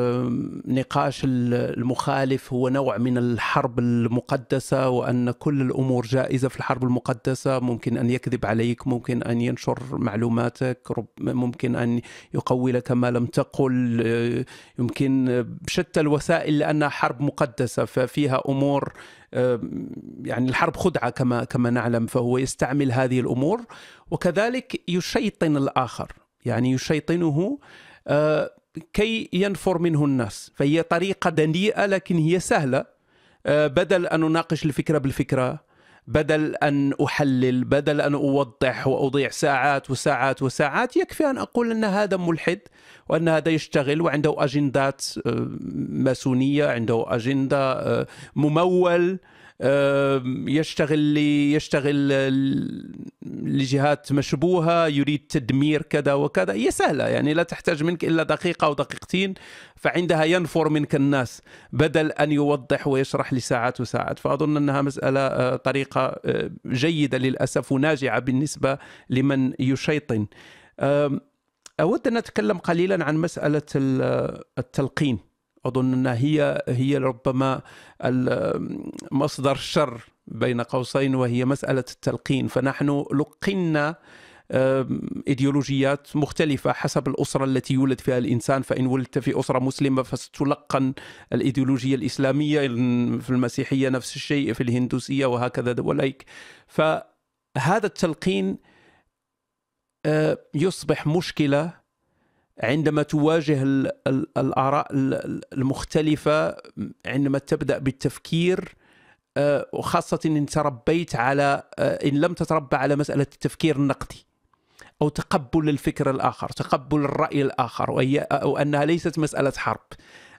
نقاش المخالف هو نوع من الحرب المقدسة وأن كل الأمور جائزة في الحرب المقدسة. ممكن أن يكذب عليك ممكن أن ينشر معلوماتك ممكن أن يقوي لك ما لم تقل يمكن بشتى الوسائل لأنها حرب مقدسة ففيها أمور يعني الحرب خدعة كما كما نعلم فهو يستعمل هذه الأمور وكذلك يشيطن الآخر يعني يشيطنه كي ينفر منه الناس. فهي طريقة دنيئه لكن هي سهلة بدل أن اناقش الفكرة بالفكرة بدل أن أحلل بدل أن أوضح وأضيع ساعات وساعات وساعات يكفي أن أقول أن هذا ملحد وأن هذا يشتغل وعنده أجندات ماسونية عنده أجندة ممول. يشتغل يشتغل لجهات مشبوهة يريد تدمير كذا وكذا. هي سهلة يعني لا تحتاج منك إلا دقيقة أو دقيقتين فعندها ينفر منك الناس بدل أن يوضح ويشرح لساعات وساعات. فأظن أنها مسألة طريقة جيدة للأسف وناجعة بالنسبة لمن يشيطن. أود أن أتكلم قليلا عن مسألة التلقين. أظن أنها هي هي ربما مصدر الشر بين قوسين وهي مسألة التلقين. فنحن لقنا إيديولوجيات مختلفة حسب الأسرة التي يولد فيها الإنسان. فإن ولدت في أسرة مسلمة فستلقن الإيديولوجية الإسلامية في المسيحية نفس الشيء في الهندوسية وهكذا وليك فهذا التلقين يصبح مشكلة عندما تواجه الآراء المختلفة عندما تبدأ بالتفكير وخاصة إن تربيت على إن لم تتربى على مسألة التفكير النقدي أو تقبل الفكر الآخر تقبل الرأي الآخر وهي وانها ليست مسألة حرب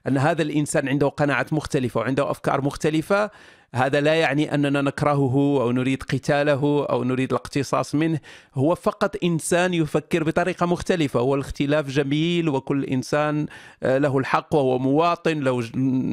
أن هذا الإنسان عنده قناعات مختلفة وعنده أفكار مختلفة. هذا لا يعني أننا نكرهه أو نريد قتاله أو نريد الاقتصاص منه. هو فقط إنسان يفكر بطريقة مختلفة. والاختلاف جميل وكل إنسان له الحق وهو مواطن له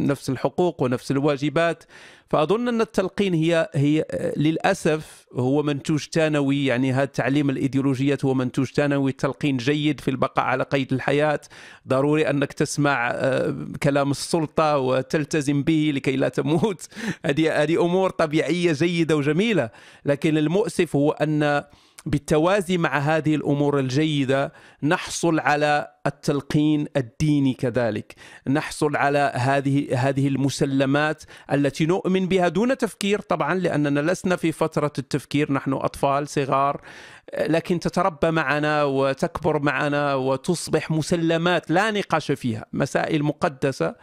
نفس الحقوق ونفس الواجبات. فأظن أن التلقين هي هي للأسف هو منتوج ثانوي يعني هذا تعليم الإيديولوجيات هو منتوج ثانوي التلقين جيد في البقاء على قيد الحياة. ضروري أنك تسمع آه، كلام السلطة وتلتزم به لكي لا تموت. هذه هذه أمور طبيعية جيدة وجميلة. لكن المؤسف هو أن بالتوازي مع هذه الأمور الجيدة نحصل على التلقين الديني كذلك. نحصل على هذه هذه المسلمات التي نؤمن بها دون تفكير طبعا لأننا لسنا في فترة التفكير نحن أطفال صغار لكن تتربى معنا وتكبر معنا وتصبح مسلمات لا نقاش فيها مسائل مقدسة.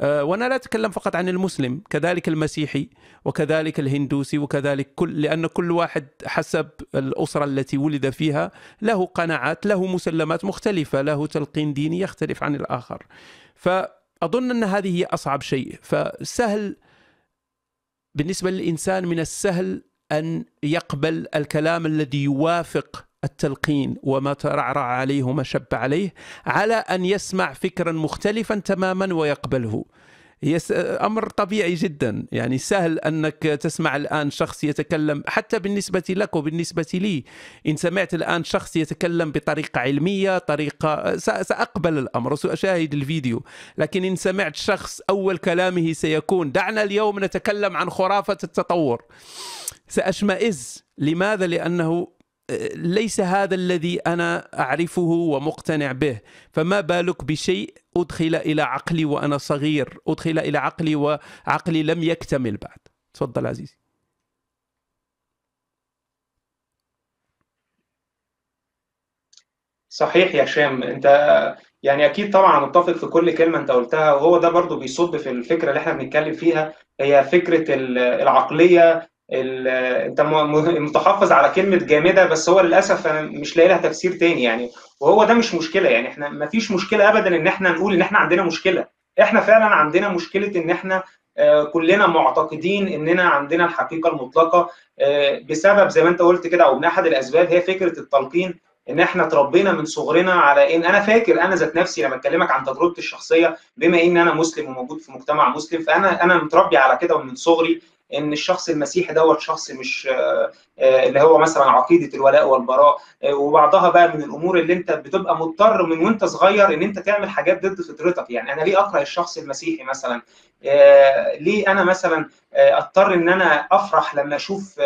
وأنا لا أتكلم فقط عن المسلم كذلك المسيحي وكذلك الهندوسي وكذلك كل لأن كل واحد حسب الأسرة التي ولد فيها له قناعات له مسلمات مختلفة له تلقين ديني يختلف عن الآخر. فأظن أن هذه هي أصعب شيء. فسهل بالنسبة للإنسان من السهل أن يقبل الكلام الذي يوافق التلقين وما ترعرع عليه وما شب عليه على أن يسمع فكرا مختلفا تماما ويقبله. هي أمر طبيعي جدا. يعني سهل أنك تسمع الآن شخص يتكلم حتى بالنسبة لك وبالنسبة لي. إن سمعت الآن شخص يتكلم بطريقة علمية طريقه سأقبل الأمر وساشاهد الفيديو. لكن إن سمعت شخص أول كلامه سيكون دعنا اليوم نتكلم عن خرافة التطور. سأشمئز. لماذا؟ لأنه ليس هذا الذي أنا أعرفه ومقتنع به. فما بالك بشيء أدخل إلى عقلي وأنا صغير؟ أدخل إلى عقلي وعقلي لم يكتمل بعد. تفضل عزيزي. صحيح يا هشام أنت يعني أكيد طبعا متفق في كل كلمة أنت قلتها وهو ده برضو بيصب في الفكرة اللي إحنا بنتكلم فيها هي فكرة العقلية انت متحفظ على كلمة جامدة بس هو للأسف أنا مش لاقي لها تفسير تاني يعني. وهو ده مش مشكلة يعني إحنا ما فيش مشكلة ابدا إن إحنا نقول إن إحنا عندنا مشكلة. إحنا فعلا عندنا مشكلة إن إحنا آه، كلنا معتقدين إننا عندنا الحقيقة المطلقة آه، بسبب زي ما أنت قلت كده أو من أحد الأسباب هي فكرة التلقين إن إحنا اتربينا من صغرنا على إن أنا فاكر أنا ذات نفسي لما أكلمك عن تجربتي الشخصية بما إن أنا مسلم وموجود في مجتمع مسلم فأنا أنا متربي على كده ومن صغري إن الشخص المسيحي دوت شخص مش آه، آه، اللي هو مثلا عقيدة الولاء والبراء آه، وبعضها بقى من الأمور اللي أنت بتبقى مضطر من وأنت صغير إن أنت تعمل حاجات ضد فطرتك. يعني أنا ليه أكره الشخص المسيحي مثلا؟ ليه أنا مثلا أضطر إن أنا أفرح لما أشوف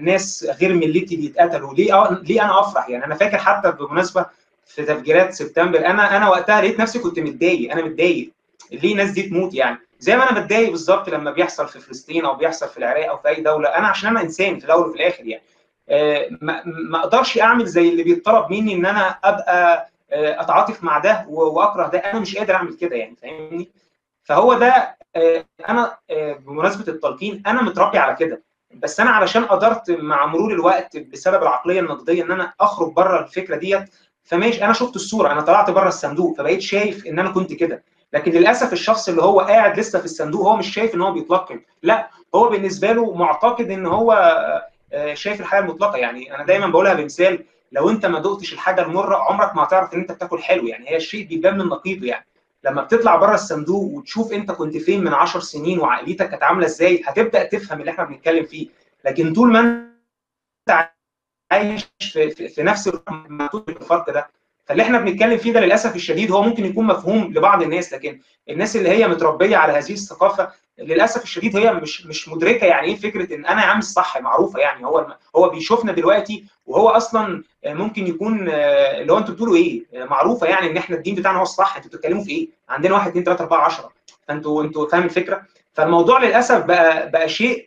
ناس غير ملتي بيتقتلوا ليه ليه أنا أفرح؟ يعني أنا فاكر حتى بمناسبة في تفجيرات سبتمبر أنا أنا وقتها لقيت نفسي كنت متضايق أنا متضايق. ليه الناس دي تموت يعني؟ زي ما أنا بتضايق بالظبط لما بيحصل في فلسطين أو بيحصل في العراق أو في اي دوله أنا عشان أنا انسان في الأول وفي الآخر يعني. آه، ما أقدرش اعمل زي اللي بيطلب مني ان أنا ابقى آه، اتعاطف مع ده واكره ده. أنا مش قادر اعمل كده يعني فاهمني؟ فهو ده آه، أنا بمناسبة التلقين أنا متربي على كده. بس أنا علشان قدرت مع مرور الوقت بسبب العقلية النقدية ان أنا اخرج بره الفكرة ديت فماشي أنا شفت الصورة. أنا طلعت بره الصندوق فبقيت شايف ان أنا كنت كده. لكن للأسف الشخص اللي هو قاعد لسه في الصندوق هو مش شايف إن هو بيتلقن. لا هو بالنسبة له معتقد إن هو آه، شايف الحياة المطلقة. يعني أنا دايما بقولها بمثال لو أنت ما دقتش الحاجة المرة عمرك ما هتعرف إن أنت بتاكل حلو. يعني هي الشيء بيبان من نقيضه. يعني لما بتطلع بره الصندوق وتشوف أنت كنت فين من 10 سنين وعقليتك كانت عاملة إزاي هتبدأ تفهم اللي إحنا بنتكلم فيه. لكن طول ما أنت عايش في, في, في نفس الفرق ده. فاللي إحنا بنتكلم فيه ده للأسف الشديد هو ممكن يكون مفهوم لبعض الناس لكن الناس اللي هي متربية على هذه الثقافة للأسف الشديد هي مش مش مدركة يعني إيه فكرة إن أنا عم الصح معروفة يعني هو هو بيشوفنا دلوقتي وهو أصلا ممكن يكون اللي هو أنتوا بتقولوا إيه معروفة يعني إن إحنا الدين بتاعنا هو الصح أنتوا بتتكلموا في إيه؟ عندنا 1 2 3 4 10 فأنتوا أنتوا فاهم الفكرة؟ فالموضوع للأسف بقى بقى شيء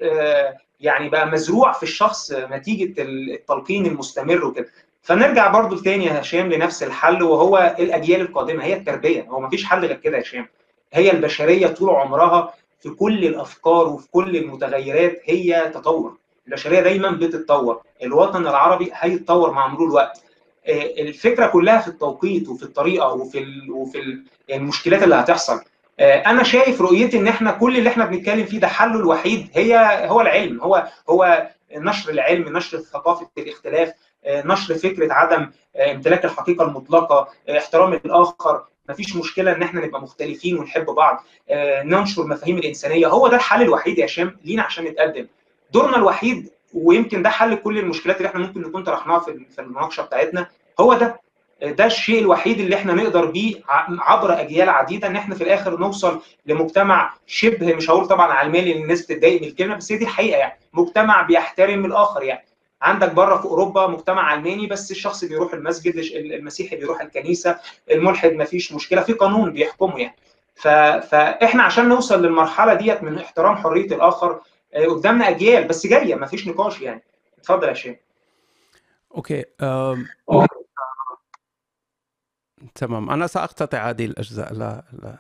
يعني بقى مزروع في الشخص نتيجة التلقين المستمر وكده فنرجع برضو تاني يا هشام لنفس الحل وهو الأجيال القادمة هي التربية. هو مفيش حل غير كده يا هشام. هي البشرية طول عمرها في كل الأفكار وفي كل المتغيرات هي تطور. البشرية دايما بتتطور. الوطن العربي هيتطور مع مرور الوقت. آه، الفكرة كلها في التوقيت وفي الطريقة وفي وفي ال المشكلات اللي هتحصل. آه، أنا شايف رؤيتي إن إحنا كل اللي إحنا بنتكلم فيه ده حله الوحيد. هي هو العلم. هو هو نشر العلم نشر ثقافة الاختلاف. نشر فكرة عدم آه، امتلاك الحقيقة المطلقة آه، احترام الآخر. مفيش مشكلة إن إحنا نبقى مختلفين ونحب بعض. آه، ننشر المفاهيم الإنسانية. هو ده الحل الوحيد يا هشام لينا عشان نتقدم. دورنا الوحيد ويمكن ده حل كل المشكلات اللي إحنا ممكن نكون طرحناها في في المناقشة بتاعتنا هو ده. ده الشيء الوحيد اللي إحنا نقدر بيه عبر أجيال عديدة إن إحنا في الآخر نوصل لمجتمع شبه مش هقول طبعا علماني لأن الناس تتضايق من الكلمة بس هي دي الحقيقة يعني. مجتمع بيحترم الآخر يعني. عندك بره في أوروبا مجتمع علماني بس الشخص بيروح المسجد المسيحي بيروح الكنيسة الملحد ما فيش مشكلة في قانون بيحكمه يعني. فاحنا عشان نوصل للمرحلة ديت من احترام حرية الآخر آه، قدامنا أجيال بس جاية ما فيش نقاش يعني. اتفضل يا شيخ. أوكي. تمام. أنا سأقتطع هذه الأجزاء لا لا.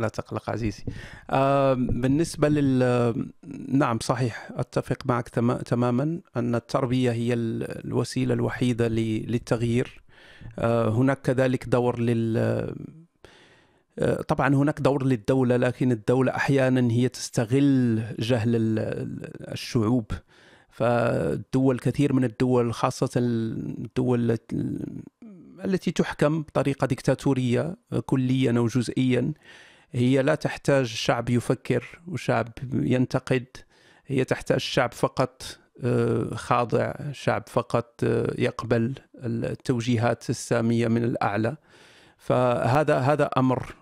لا تقلق عزيزي. آه بالنسبة لل نعم صحيح أتفق معك تماما أن التربية هي الوسيلة الوحيدة للتغيير. آه هناك كذلك دور لل آه، طبعا هناك دور للدولة لكن الدولة أحيانا هي تستغل جهل الشعوب. فالدول كثير من الدول خاصة الدول التي تحكم بطريقة ديكتاتورية كليا أو جزئيا هي لا تحتاج شعب يفكر وشعب ينتقد هي تحتاج شعب فقط آه، خاضع شعب فقط آه، يقبل التوجيهات السامية من الأعلى. فهذا هذا أمر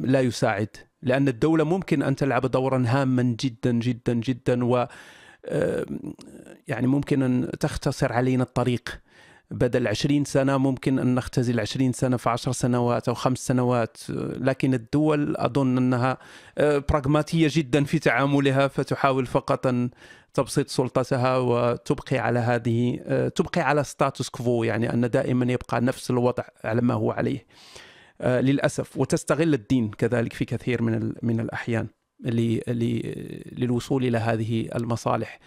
لا يساعد لأن الدولة ممكن أن تلعب دورا هاما جدا جدا جدا و يعني ممكن أن تختصر علينا الطريق. بدل 20 سنة ممكن أن نختزل 20 سنة في 10 سنوات أو خمس سنوات لكن الدول أظن أنها براغماتية جدا في تعاملها فتحاول فقط أن تبسط سلطتها وتبقي على هذه تبقي على ستاتوس كفو يعني أن دائما يبقى نفس الوضع على ما هو عليه. للأسف وتستغل الدين كذلك في كثير من من الأحيان للوصول إلى هذه المصالح.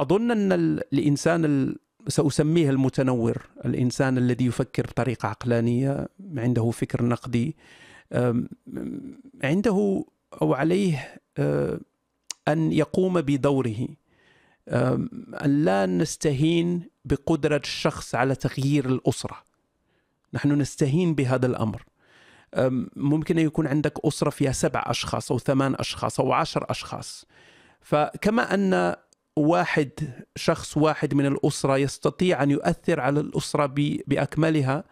أظن أن الإنسان سأسميه المتنور الإنسان الذي يفكر بطريقة عقلانية عنده فكر نقدي عنده أو عليه أن يقوم بدوره. أن لا نستهين بقدرة الشخص على تغيير الأسرة. نحن نستهين بهذا الأمر. ممكن أن يكون عندك أسرة فيها سبع أشخاص أو ثمان أشخاص أو عشر أشخاص. فكما أن واحد شخص واحد من الأسرة يستطيع أن يؤثر على الأسرة بأكملها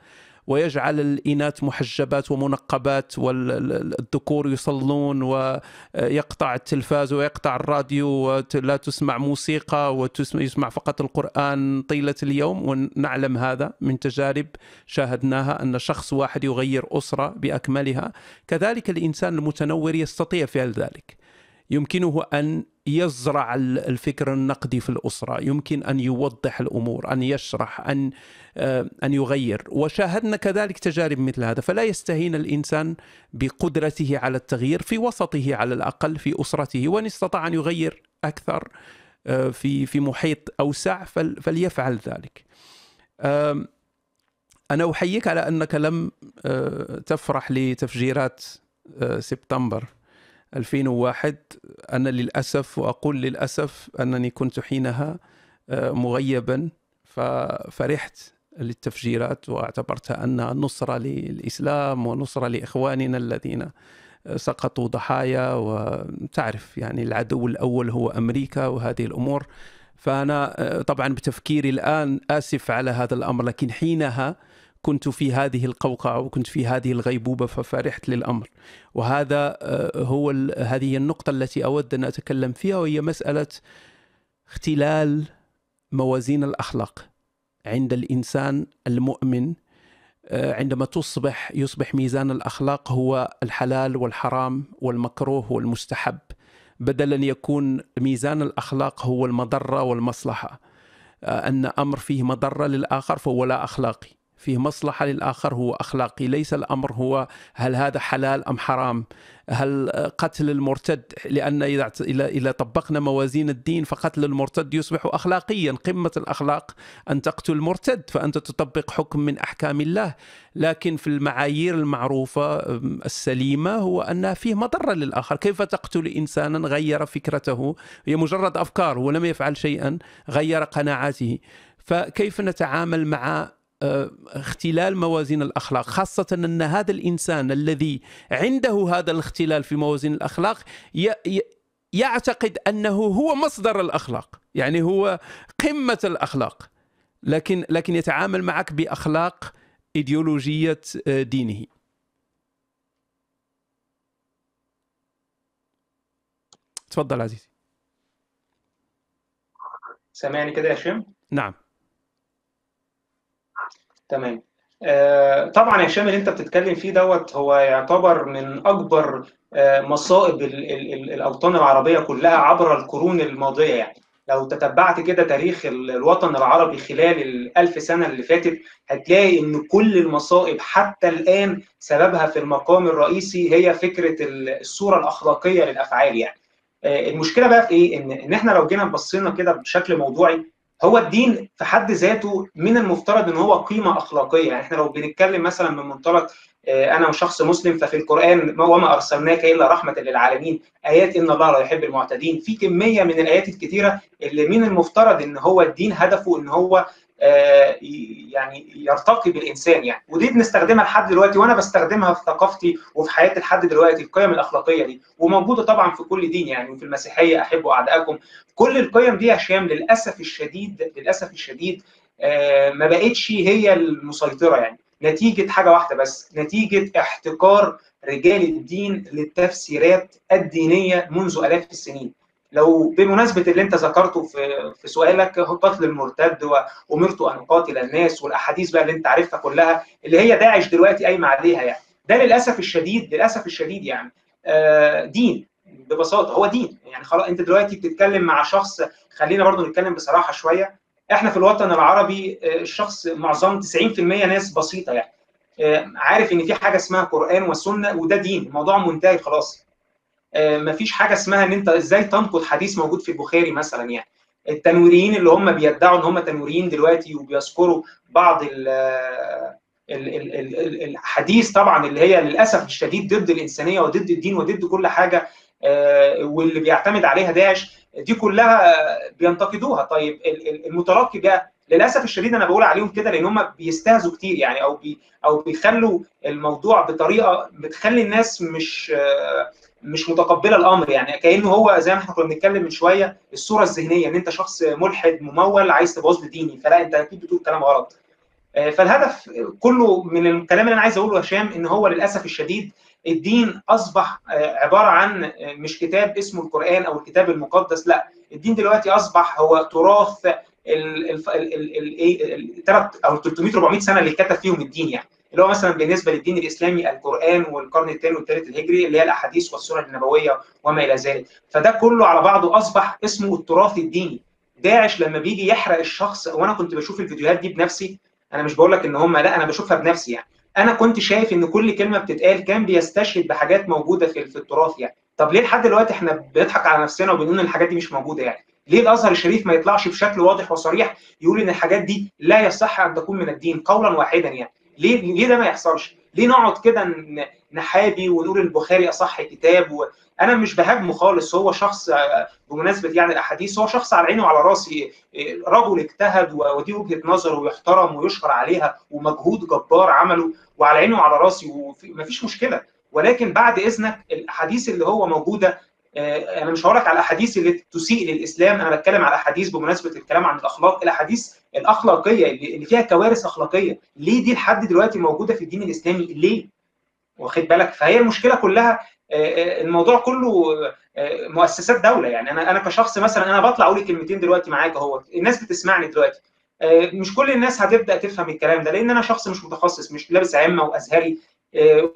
ويجعل الإناث محجبات ومنقبات والذكور يصلون ويقطع التلفاز ويقطع الراديو ولا تسمع موسيقى ويسمع فقط القرآن طيلة اليوم. ونعلم هذا من تجارب شاهدناها أن شخص واحد يغير أسرة بأكملها. كذلك الإنسان المتنور يستطيع فعل ذلك. يمكنه أن يزرع الفكر النقدي في الأسرة، يمكن أن يوضح الأمور، أن يشرح، أن آه، أن يغير، وشاهدنا كذلك تجارب مثل هذا، فلا يستهين الإنسان بقدرته على التغيير في وسطه على الأقل في أسرته، وإن استطاع أن يغير أكثر آه، في في محيط أوسع فليفعل ذلك. أنا أحييك على أنك لم آه، تفرح لتفجيرات سبتمبر. 2001 أنا للأسف وأقول للأسف أنني كنت حينها آه، مغيبا ففرحت للتفجيرات واعتبرتها أنها نصرة للإسلام ونصرة لإخواننا الذين سقطوا ضحايا وتعرف يعني العدو الأول هو أمريكا وهذه الأمور. فأنا آه، طبعا بتفكيري الآن آسف على هذا الأمر لكن حينها كنت في هذه القوقعة وكنت في هذه الغيبوبة ففرحت للأمر. وهذا آه، هو هذه النقطة التي أود أن أتكلم فيها وهي مسألة اختلال موازين الأخلاق عند الإنسان المؤمن. آه، عندما تصبح يصبح ميزان الأخلاق هو الحلال والحرام والمكروه والمستحب بدل أن يكون ميزان الأخلاق هو المضرة والمصلحة. آه، أن أمر فيه مضرة للآخر فهو لا أخلاقي. فيه مصلحة للآخر هو أخلاقي. ليس الأمر هو هل هذا حلال أم حرام. هل قتل المرتد لأن إذا إذا طبقنا موازين الدين فقتل المرتد يصبح أخلاقيا. قمة الأخلاق أن تقتل المرتد فأنت تطبق حكم من أحكام الله. لكن في المعايير المعروفة السليمة هو أن فيه مضرة للآخر. كيف تقتل إنسانا غير فكرته؟ هي مجرد أفكار ولم يفعل شيئا غير قناعاته. فكيف نتعامل مع اختلال موازين الأخلاق خاصة أن هذا الإنسان الذي عنده هذا الاختلال في موازين الأخلاق يعتقد أنه هو مصدر الأخلاق يعني هو قمة الأخلاق لكن لكن يتعامل معك بأخلاق إيديولوجية آه، دينه. تفضل عزيزي. سامعني كده يا هشام نعم. تمام. آه طبعا يا هشام اللي انت بتتكلم فيه دوت هو يعتبر من أكبر آه مصائب ال ال ال الأوطان العربية كلها عبر القرون الماضية يعني. لو تتبعت كده تاريخ الوطن العربي خلال الألف سنة اللي فاتت هتلاقي إن كل المصائب حتى الآن سببها في المقام الرئيسي هي فكرة الصورة الأخلاقية للأفعال يعني. آه، المشكلة بقى في إيه؟ إن إن إحنا لو جينا بصينا كده بشكل موضوعي هو الدين في حد ذاته من المفترض إن هو قيمة أخلاقية. يعني إحنا لو بنتكلم مثلا من منطلق آه، أنا شخص مسلم ففي القرآن وما أرسلناك إلا رحمة للعالمين. آيات إن الله لا يحب المعتدين. في كمية من الآيات الكثيره اللي من المفترض إن هو الدين هدفه إن هو يعني يرتقي بالإنسان يعني. ودي بنستخدمها لحد دلوقتي وأنا بستخدمها في ثقافتي وفي حياتي لحد دلوقتي القيم الأخلاقية دي وموجودة طبعا في كل دين يعني وفي المسيحية احبوا أعدائكم. كل القيم دي يا هشام للأسف الشديد للأسف الشديد آه، ما بقتش هي المسيطرة يعني. نتيجة حاجة واحدة بس نتيجة احتكار رجال الدين للتفسيرات الدينية منذ آلاف السنين. لو بمناسبة اللي انت ذكرته في في سؤالك قتل المرتد وأمرت أن أقاتل الناس والأحاديث بقى اللي انت عارفها كلها اللي هي داعش دلوقتي قايمة عليها يعني. ده للأسف الشديد للأسف الشديد يعني. آه، دين ببساطة هو دين. يعني خلاص انت دلوقتي بتتكلم مع شخص خلينا برضو نتكلم بصراحة شوية. إحنا في الوطن العربي آه، الشخص معظم 90% ناس بسيطة يعني. آه، عارف إن في حاجة اسمها قرآن وسنة وده دين الموضوع منتهي خلاص. مفيش حاجة اسمها إن أنت إزاي تنقد حديث موجود في البخاري مثلا يعني. التنويريين اللي هم بيدعوا إن هم تنويريين دلوقتي وبيذكروا بعض ال الحديث طبعا اللي هي للأسف الشديد ضد الإنسانية وضد الدين وضد كل حاجة آه، واللي بيعتمد عليها داعش دي كلها بينتقدوها. طيب المتلقي بقى للأسف الشديد أنا بقول عليهم كده لأن هم بيستهزوا كتير يعني أو بي أو بيخلوا الموضوع بطريقة بتخلي الناس مش آه، مش متقبله الأمر يعني كأنه هو زي ما إحنا كنا بنتكلم من شوية الصورة الذهنية إن أنت شخص ملحد ممول عايز تبوظ ديني فلا أنت أكيد بتقول كلام غلط. آه، فالهدف كله من الكلام اللي أنا عايز أقوله هشام إن هو للأسف الشديد الدين أصبح آه، عبارة عن آه، مش كتاب اسمه القرآن أو الكتاب المقدس لا الدين دلوقتي أصبح هو تراث الثلاث أو 300 400 سنة اللي كتب فيهم الدين يعني. اللي هو مثلا بالنسبة للدين الإسلامي القرآن والقرن الثاني والثالث الهجري اللي هي الأحاديث والسنن النبوية وما إلى ذلك. فده كله على بعضه أصبح اسمه التراث الديني. داعش لما بيجي يحرق الشخص وأنا كنت بشوف الفيديوهات دي بنفسي أنا مش بقول لك إن هم لا أنا بشوفها بنفسي يعني. أنا كنت شايف إن كل كلمة بتتقال كان بيستشهد بحاجات موجودة في, في التراث يعني. طب ليه لحد دلوقتي إحنا بنضحك على نفسنا وبنقول إن الحاجات دي مش موجودة يعني؟ ليه الأزهر الشريف ما يطلعش بشكل واضح وصريح يقول إن الحاجات دي لا يصح أن تكون من الدين قولا واحدا يعني؟ ليه ليه ده ما يحصلش؟ ليه نقعد كده نحابي ونقول البخاري أصح كتاب و... أنا مش بهاجمه خالص هو شخص بمناسبة يعني الأحاديث هو شخص على عيني وعلى راسي رجل اجتهد ودي وجهة نظر ويحترم ويشكر عليها ومجهود جبار عمله وعلى عيني وعلى راسي ومفيش مشكلة. ولكن بعد إذنك الأحاديث اللي هو موجودة آه، أنا مش هقول لك على الأحاديث اللي تسيء للإسلام أنا بتكلم على احاديث بمناسبة الكلام عن الأخلاق الأحاديث الأخلاقية اللي فيها كوارث أخلاقية. ليه دي لحد دلوقتي موجودة في الدين الإسلامي؟ ليه؟ واخد بالك؟ فهي المشكلة كلها آه، آه، الموضوع كله مؤسسات دولة. يعني أنا أنا كشخص مثلا أنا بطلع أقول كلمتين دلوقتي معاك أهو. الناس بتسمعني دلوقتي. مش كل الناس هتبدأ تفهم الكلام ده لأن أنا شخص مش متخصص مش لابس عمة وأزهري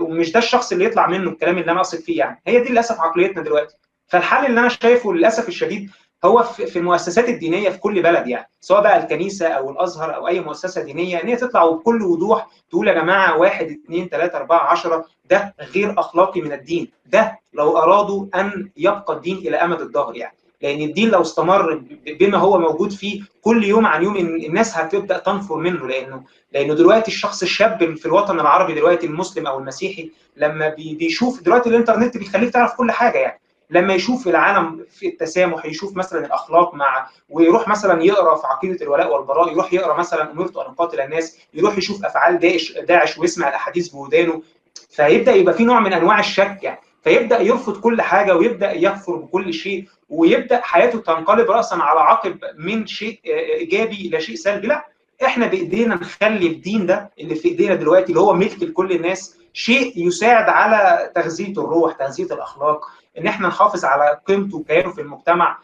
ومش ده الشخص اللي يطلع منه الكلام اللي أنا أقصد فيه يعني. هي دي للأسف عقليتنا دلوقتي. فالحل اللي أنا شايفه للأسف الشديد هو في المؤسسات الدينية في كل بلد يعني سواء بقى الكنيسة أو الأزهر أو أي مؤسسة دينية إن هي تطلع وبكل وضوح تقول يا جماعة واحد اثنين ثلاثة أربعة عشرة ده غير أخلاقي من الدين ده لو أرادوا أن يبقى الدين إلى أمد الظهر يعني. لأن الدين لو استمر بما هو موجود فيه كل يوم عن يوم الناس هتبدأ تنفر منه لأنه لأنه دلوقتي الشخص الشاب في الوطن العربي دلوقتي المسلم أو المسيحي لما بيشوف دلوقتي الإنترنت بيخليك تعرف كل حاجة يعني. لما يشوف العالم في التسامح يشوف مثلا الأخلاق مع ويروح مثلا يقرأ في عقيدة الولاء والبراء يروح يقرأ مثلا امرت ان اقاتل الناس يروح يشوف أفعال داعش داعش ويسمع الأحاديث بودانه فيبدأ يبقى في نوع من أنواع الشك يعني. فيبدأ يرفض كل حاجة ويبدأ يكفر بكل شيء ويبدأ حياته تنقلب راسا على عقب من شيء إيجابي إلى شيء سلبي. لا إحنا بإيدينا نخلي الدين ده اللي في إيدينا دلوقتي اللي هو ملك لكل الناس شيء يساعد على تغذية الروح تغذية الأخلاق. إن إحنا نحافظ على قيمته وكيانه في المجتمع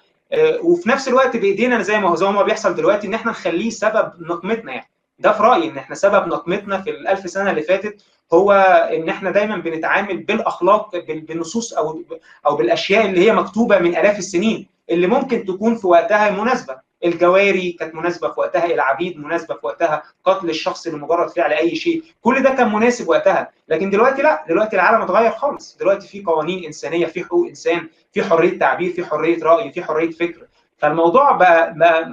وفي نفس الوقت بإيدينا زي ما هو زي ما بيحصل دلوقتي إن إحنا نخليه سبب نقمتنا يعني. ده في رأيي إن إحنا سبب نقمتنا في الألف سنة اللي فاتت هو إن إحنا دايما بنتعامل بالأخلاق بالنصوص أو أو بالأشياء اللي هي مكتوبة من آلاف السنين اللي ممكن تكون في وقتها مناسبة. الجواري كانت مناسبة في وقتها العبيد مناسبة في وقتها قتل الشخص لمجرد فعل أي شيء كل ده كان مناسب وقتها. لكن دلوقتي لا دلوقتي العالم اتغير خالص. دلوقتي في قوانين إنسانية في حقوق إنسان في حرية تعبير في حرية رأي في حرية فكر. فالموضوع بقى, بقى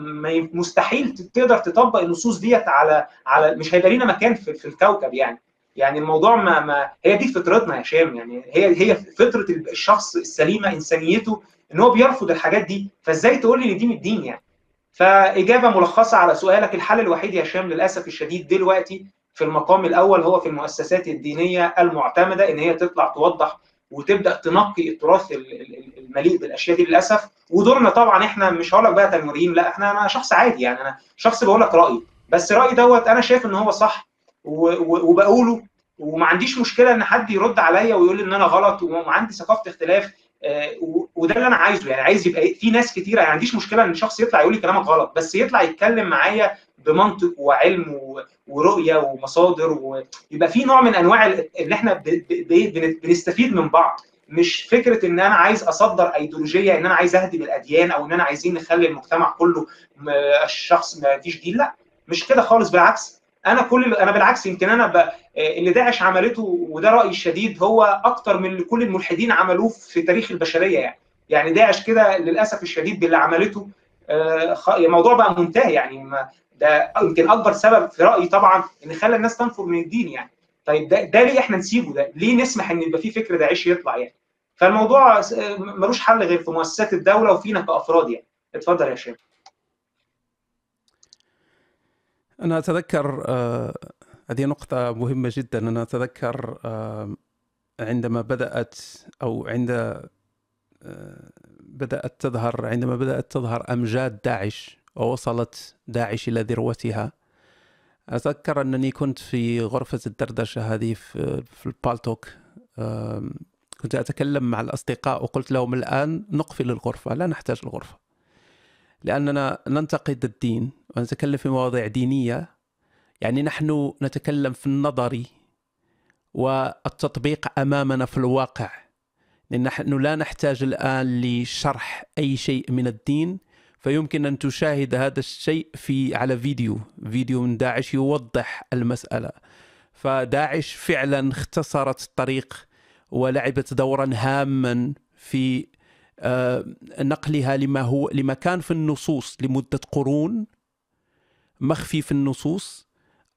مستحيل تقدر تطبق النصوص ديت على على مش هيبقى لينا مكان في, في الكوكب يعني. يعني الموضوع ما, ما هي دي فطرتنا يا هشام يعني. هي هي فطرة الشخص السليمة إنسانيته إن هو بيرفض الحاجات دي. فإزاي تقول لي إن دي من الدين يعني؟ فإجابة ملخصة على سؤالك الحل الوحيد يا هشام للأسف الشديد دلوقتي في المقام الأول هو في المؤسسات الدينية المعتمدة إن هي تطلع توضح وتبدأ تنقي التراث المليء بالأشياء دي للأسف. ودورنا طبعا إحنا مش هقول لك بقى تنويرين لا إحنا أنا شخص عادي يعني. أنا شخص بقول لك رأيي. بس رأيي دوت أنا شايف إن هو صح وبقوله. وما عنديش مشكلة إن حد يرد عليا ويقول إن أنا غلط وعندي ثقافة اختلاف. وده اللي أنا عايزه. يعني عايز يبقى في ناس كتيره يعني ما عنديش مشكلة إن شخص يطلع يقول لي كلامك غلط بس يطلع يتكلم معايا بمنطق وعلم ورؤية ومصادر ويبقى في نوع من أنواع إن إحنا بنستفيد من بعض. مش فكرة إن أنا عايز أصدر ايديولوجيه إن أنا عايز أهدم الأديان أو إن أنا عايزين نخلي المجتمع كله الشخص ما فيش دين لأ مش كده خالص بالعكس. أنا كل أنا بالعكس يمكن أنا ب... اللي داعش عملته وده رأيي الشديد هو أكتر من اللي كل الملحدين عملوه في تاريخ البشرية يعني. يعني داعش كده للأسف الشديد باللي عملته الموضوع بقى منتهي يعني. ده يمكن أكبر سبب في رأيي طبعا إن خلى الناس تنفر من الدين يعني. طيب ده, ده ليه إحنا نسيبه؟ ده ليه نسمح إن يبقى في فكر داعشي يطلع يعني؟ فالموضوع ملوش حل غير في مؤسسات الدولة وفينا كأفراد يعني. اتفضل يا شيخ. أنا أتذكر آه هذه نقطة مهمة جدا. أنا أتذكر آه عندما بدأت أو عند آه بدأت تظهر عندما بدأت تظهر أمجاد داعش ووصلت داعش إلى ذروتها أتذكر أنني كنت في غرفة الدردشة هذه في, البالتوك كنت أتكلم مع الأصدقاء وقلت لهم الآن نقفل الغرفة لا نحتاج الغرفة. لأننا ننتقد الدين ونتكلم في مواضيع دينية. يعني نحن نتكلم في النظري والتطبيق أمامنا في الواقع. نحن لا نحتاج الآن لشرح أي شيء من الدين فيمكن أن تشاهد هذا الشيء في على فيديو. فيديو من داعش يوضح المسألة. فداعش فعلا اختصرت الطريق ولعبت دورا هاما في نقلها لما هو لما كان في النصوص لمدة قرون مخفي في النصوص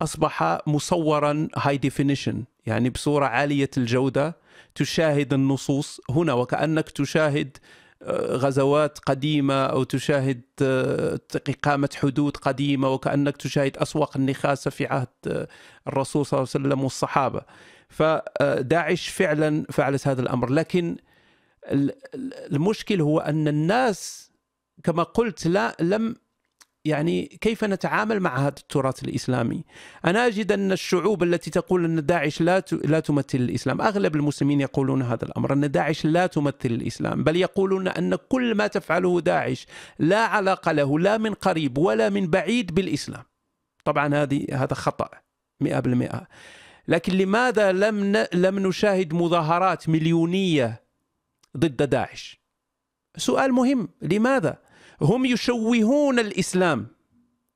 أصبح مصورا هاي ديفينيشن يعني بصورة عالية الجودة تشاهد النصوص هنا وكأنك تشاهد غزوات قديمة أو تشاهد إقامة حدود قديمة وكأنك تشاهد أسواق النخاسة في عهد الرسول صلى الله عليه وسلم والصحابة. فداعش فعلا فعلت هذا الأمر. لكن المشكل هو أن الناس كما قلت لا لم يعني كيف نتعامل مع هذا التراث الإسلامي؟ أنا أجد أن الشعوب التي تقول أن داعش لا لا تمثل الإسلام، أغلب المسلمين يقولون هذا الأمر أن داعش لا تمثل الإسلام، بل يقولون أن كل ما تفعله داعش لا علاقه له لا من قريب ولا من بعيد بالإسلام. طبعا هذه هذا خطأ 100% لكن لماذا لم لم نشاهد مظاهرات مليونية ضد داعش؟ سؤال مهم، لماذا؟ هم يشوهون الإسلام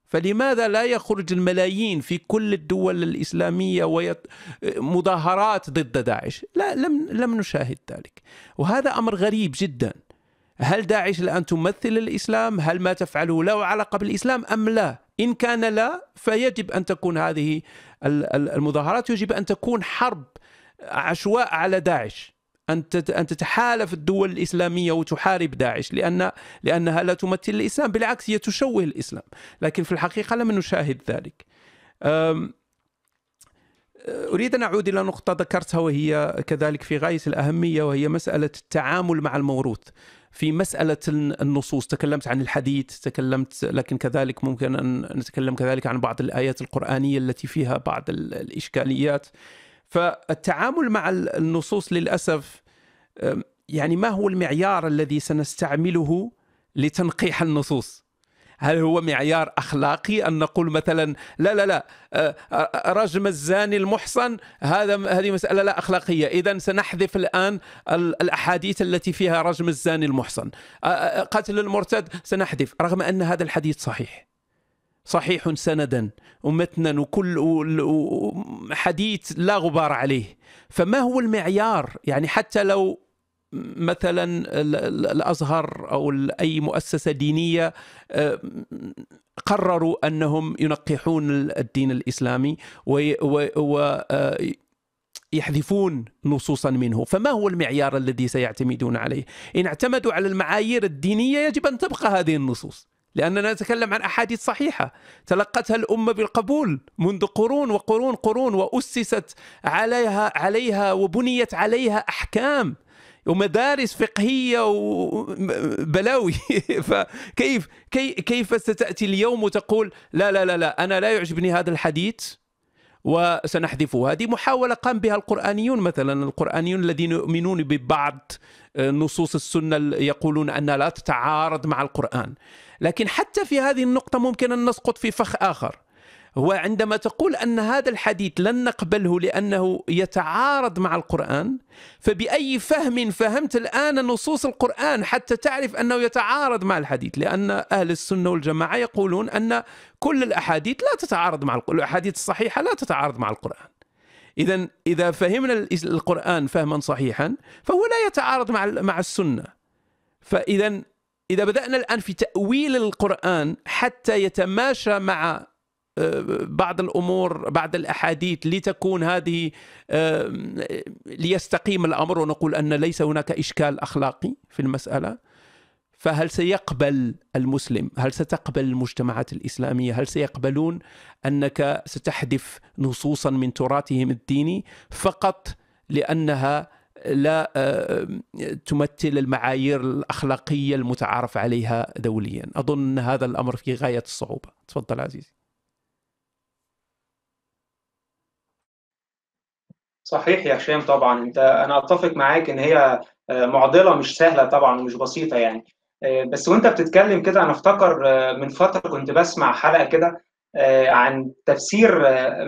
فلماذا لا يخرج الملايين في كل الدول الإسلامية ويت... مظاهرات ضد داعش؟ لا لم لم نشاهد ذلك، وهذا أمر غريب جدا. هل داعش الآن تمثل الإسلام؟ هل ما تفعله له علاقة بالإسلام أم لا؟ إن كان لا فيجب أن تكون هذه المظاهرات يجب أن تكون حرب عشواء على داعش. أن أن تتحالف الدول الإسلامية وتحارب داعش لأن لأنها لا تمثل الإسلام بالعكس هي تشوه الإسلام. لكن في الحقيقة لم نشاهد ذلك. أريد أن أعود إلى نقطة ذكرتها وهي كذلك في غاية الأهمية وهي مسألة التعامل مع الموروث. في مسألة النصوص تكلمت عن الحديث تكلمت لكن كذلك ممكن أن نتكلم كذلك عن بعض الآيات القرآنية التي فيها بعض الإشكاليات. فالتعامل مع النصوص للأسف يعني ما هو المعيار الذي سنستعمله لتنقيح النصوص؟ هل هو معيار أخلاقي أن نقول مثلا لا لا لا رجم الزاني المحصن هذا هذه مسألة لا أخلاقية. اذا سنحذف الآن الأحاديث التي فيها رجم الزاني المحصن. قتل المرتد سنحذف رغم أن هذا الحديث صحيح. صحيح سندا. ومتنا وكل حديث لا غبار عليه. فما هو المعيار؟ يعني حتى لو مثلا الأزهر أو أي مؤسسة دينية آه، قرروا أنهم ينقحون الدين الإسلامي و يحذفون نصوصا منه. فما هو المعيار الذي سيعتمدون عليه؟ إن اعتمدوا على المعايير الدينية يجب أن تبقى هذه النصوص. لأننا نتكلم عن أحاديث صحيحة. تلقتها الأمة بالقبول منذ قرون وقرون قرون وأسست عليها عليها وبنيت عليها أحكام ومدارس فقهية وبلاوي فكيف كيف ستأتي اليوم وتقول لا لا لا لا أنا لا يعجبني هذا الحديث وسنحذفه هذه. محاولة قام بها القرآنيون مثلا القرآنيون الذين يؤمنون ببعض نصوص السنة يقولون أنها لا تتعارض مع القرآن. لكن حتى في هذه النقطة ممكن أن نسقط في فخ آخر. هو عندما تقول أن هذا الحديث لن نقبله لأنه يتعارض مع القرآن فبأي فهم فهمت الآن نصوص القرآن حتى تعرف أنه يتعارض مع الحديث؟ لأن أهل السنة والجماعة يقولون أن كل الأحاديث لا تتعارض مع القرآن الأحاديث الصحيحة لا تتعارض مع القرآن. اذا إذا فهمنا القرآن فهما صحيحا فهو لا يتعارض مع مع السنة. فاذا إذا بدأنا الآن في تأويل القرآن حتى يتماشى مع بعض الأمور بعض الأحاديث لتكون هذه ليستقيم الأمر ونقول أن ليس هناك إشكال أخلاقي في المسألة. فهل سيقبل المسلم هل ستقبل المجتمعات الإسلامية هل سيقبلون أنك ستحذف نصوصا من تراثهم الديني فقط لأنها لا تمثل المعايير الأخلاقية المتعارف عليها دوليا. أظن هذا الأمر في غاية الصعوبة. تفضل عزيزي. صحيح يا هشام طبعا. أنت أنا أتفق معاك إن هي آه، معضلة مش سهلة طبعا ومش بسيطة يعني. آه، بس وأنت بتتكلم كده أنا أفتكر آه، من فترة كنت بسمع حلقة كده عن تفسير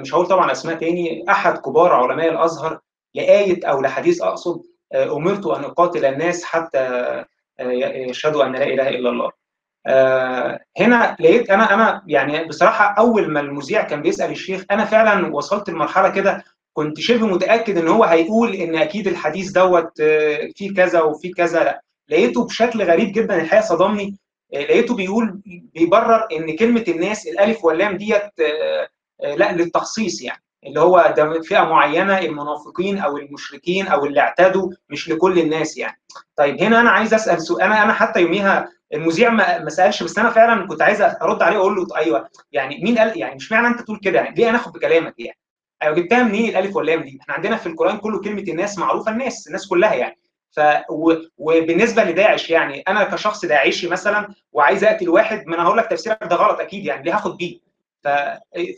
مش هقول طبعا أسماء تاني أحد كبار علماء الأزهر لآية أو لحديث أقصد أمرت أن أقاتل الناس حتى يشهدوا أن لا إله إلا الله. هنا لقيت أنا أنا يعني بصراحة أول ما المذيع كان بيسأل الشيخ أنا فعلا وصلت لمرحلة كده كنت شبه متأكد إن هو هيقول إن أكيد الحديث دوت آه، فيه كذا وفيه كذا لا. لقيته بشكل غريب جدا الحقيقة صدمني. آه، لقيته بيقول بيبرر إن كلمة الناس الألف واللام ديت آه، لا للتخصيص يعني. اللي هو ده فئة معينة المنافقين أو المشركين أو اللي اعتادوا مش لكل الناس يعني طيب هنا أنا عايز أسأل سؤال أنا أنا حتى يوميها المذيع ما سألش بس أنا فعلا كنت عايز أرد عليه وأقول له أيوه يعني مين قال يعني مش معنى أنت تقول كده يعني ليه أنا آخد بكلامك يعني أيوه جبتها منين الألف واللام دي؟ إحنا عندنا في القرآن كله كلمة الناس معروفة الناس الناس كلها يعني ف. وبالنسبة لداعش يعني أنا كشخص داعشي مثلا وعايز أقتل واحد ما أنا هقول لك تفسيرك ده غلط أكيد يعني ليه هاخد بيه؟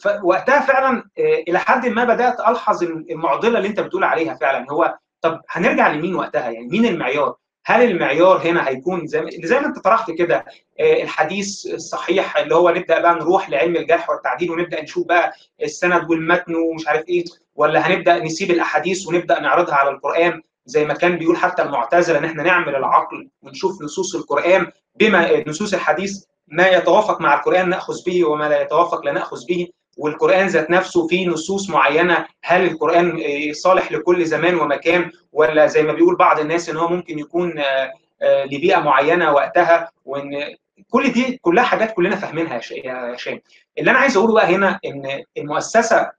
فوقتها فعلا آه، إلى حد ما بدأت ألحظ المعضلة اللي أنت بتقول عليها فعلا. هو طب هنرجع لمين وقتها؟ يعني مين المعيار؟ هل المعيار هنا هيكون زي زي ما أنت طرحت كده آه، الحديث الصحيح اللي هو نبدأ بقى نروح لعلم الجرح والتعديل ونبدأ نشوف بقى السند والمتن ومش عارف إيه ولا هنبدأ نسيب الأحاديث ونبدأ نعرضها على القرآن؟ زي ما كان بيقول حتى المعتزلة إن إحنا نعمل العقل ونشوف نصوص القرآن بما نصوص الحديث ما يتوافق مع القرآن نأخذ به وما لا يتوافق لا ناخذ به والقرآن ذات نفسه فيه نصوص معينة هل القرآن صالح لكل زمان ومكان ولا زي ما بيقول بعض الناس إن هو ممكن يكون آه، آه، لبيئة معينة وقتها وإن كل دي كلها حاجات كلنا فاهمينها يا هشام. اللي أنا عايز أقوله بقى هنا إن المؤسسة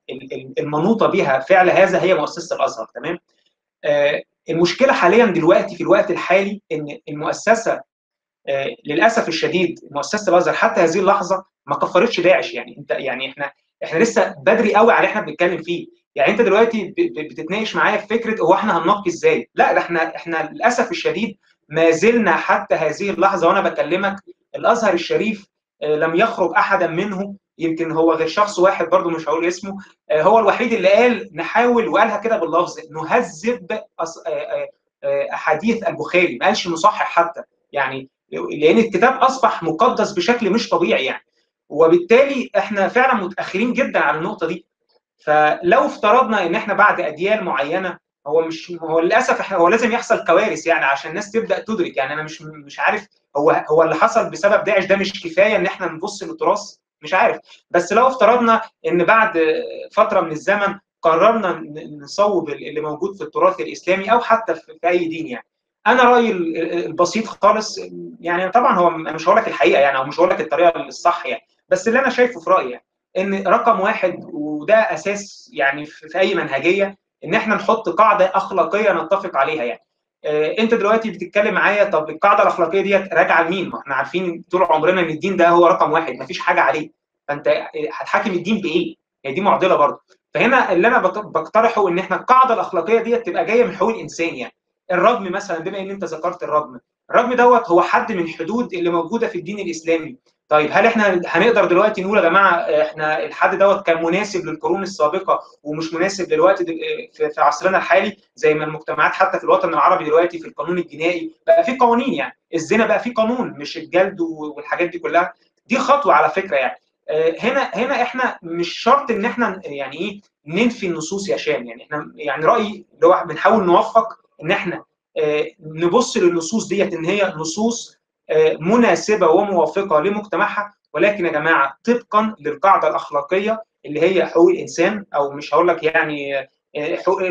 المنوطة بها فعل هذا هي مؤسسة الأزهر تمام؟ آه، المشكلة حاليا دلوقتي في الوقت الحالي إن المؤسسة للأسف الشديد مؤسسة الازهر حتى هذه اللحظة ما كفرتش داعش. يعني انت يعني إحنا إحنا لسه بدري قوي على اللي إحنا بنتكلم فيه. يعني انت دلوقتي بتتناقش معايا في فكرة هو إحنا هننقي إزاي. لا ده إحنا إحنا للأسف الشديد ما زلنا حتى هذه اللحظة وأنا بكلمك الأزهر الشريف آه، لم يخرج أحدا منه. يمكن هو غير شخص واحد برضه مش هقول اسمه. آه، هو الوحيد اللي قال نحاول وقالها كده باللفظ نهذب أحاديث البخاري. ما قالش نصحح حتى. يعني لأن الكتاب أصبح مقدس بشكل مش طبيعي يعني. وبالتالي إحنا فعلا متأخرين جدا على النقطة دي. فلو افترضنا إن إحنا بعد أجيال معينة هو مش هو للأسف هو لازم يحصل كوارث يعني عشان الناس تبدأ تدرك. يعني أنا مش مش عارف هو هو اللي حصل بسبب داعش ده مش كفاية إن إحنا نبص للتراث؟ مش عارف. بس لو افترضنا إن بعد فترة من الزمن قررنا نصوب اللي موجود في التراث الإسلامي أو حتى في أي دين يعني. أنا رأيي البسيط خالص يعني طبعا هو مش هقول لك الحقيقة يعني أو مش هقول لك الطريقة الصح يعني بس اللي أنا شايفه في رأيي إن رقم واحد وده أساس يعني في أي منهجية إن إحنا نحط قاعدة أخلاقية نتفق عليها يعني آه، أنت دلوقتي بتتكلم معايا طب القاعدة الأخلاقية ديت راجعة لمين؟ ما إحنا عارفين طول عمرنا إن الدين ده هو رقم واحد مفيش حاجة عليه فأنت هتحاكم الدين بإيه؟ هي دي معضلة برضه فهنا اللي أنا بقترحه إن إحنا القاعدة الأخلاقية ديت تبقى جاية من حقوق الإنسان يعني الرجم مثلا بما إن أنت ذكرت الرجم الرجم دوت هو حد من الحدود اللي موجودة في الدين الإسلامي. طيب هل إحنا هنقدر دلوقتي نقول يا جماعة إحنا الحد دوت كان مناسب للقرون السابقة ومش مناسب دلوقتي في عصرنا الحالي زي ما المجتمعات حتى في الوطن العربي دلوقتي في القانون الجنائي بقى في قوانين يعني؟ الزنا بقى في قانون مش الجلد والحاجات دي كلها. دي خطوة على فكرة يعني. آه، هنا هنا إحنا مش شرط إن إحنا يعني إيه ننفي النصوص يا شام يعني. إحنا يعني رأيي اللي هو بنحاول نوفق إن إحنا آه، نبص للنصوص ديت إن هي نصوص آه، مناسبة وموافقة لمجتمعها ولكن يا جماعة طبقا للقاعدة الأخلاقية اللي هي حقوق الإنسان أو مش هقول لك يعني آه،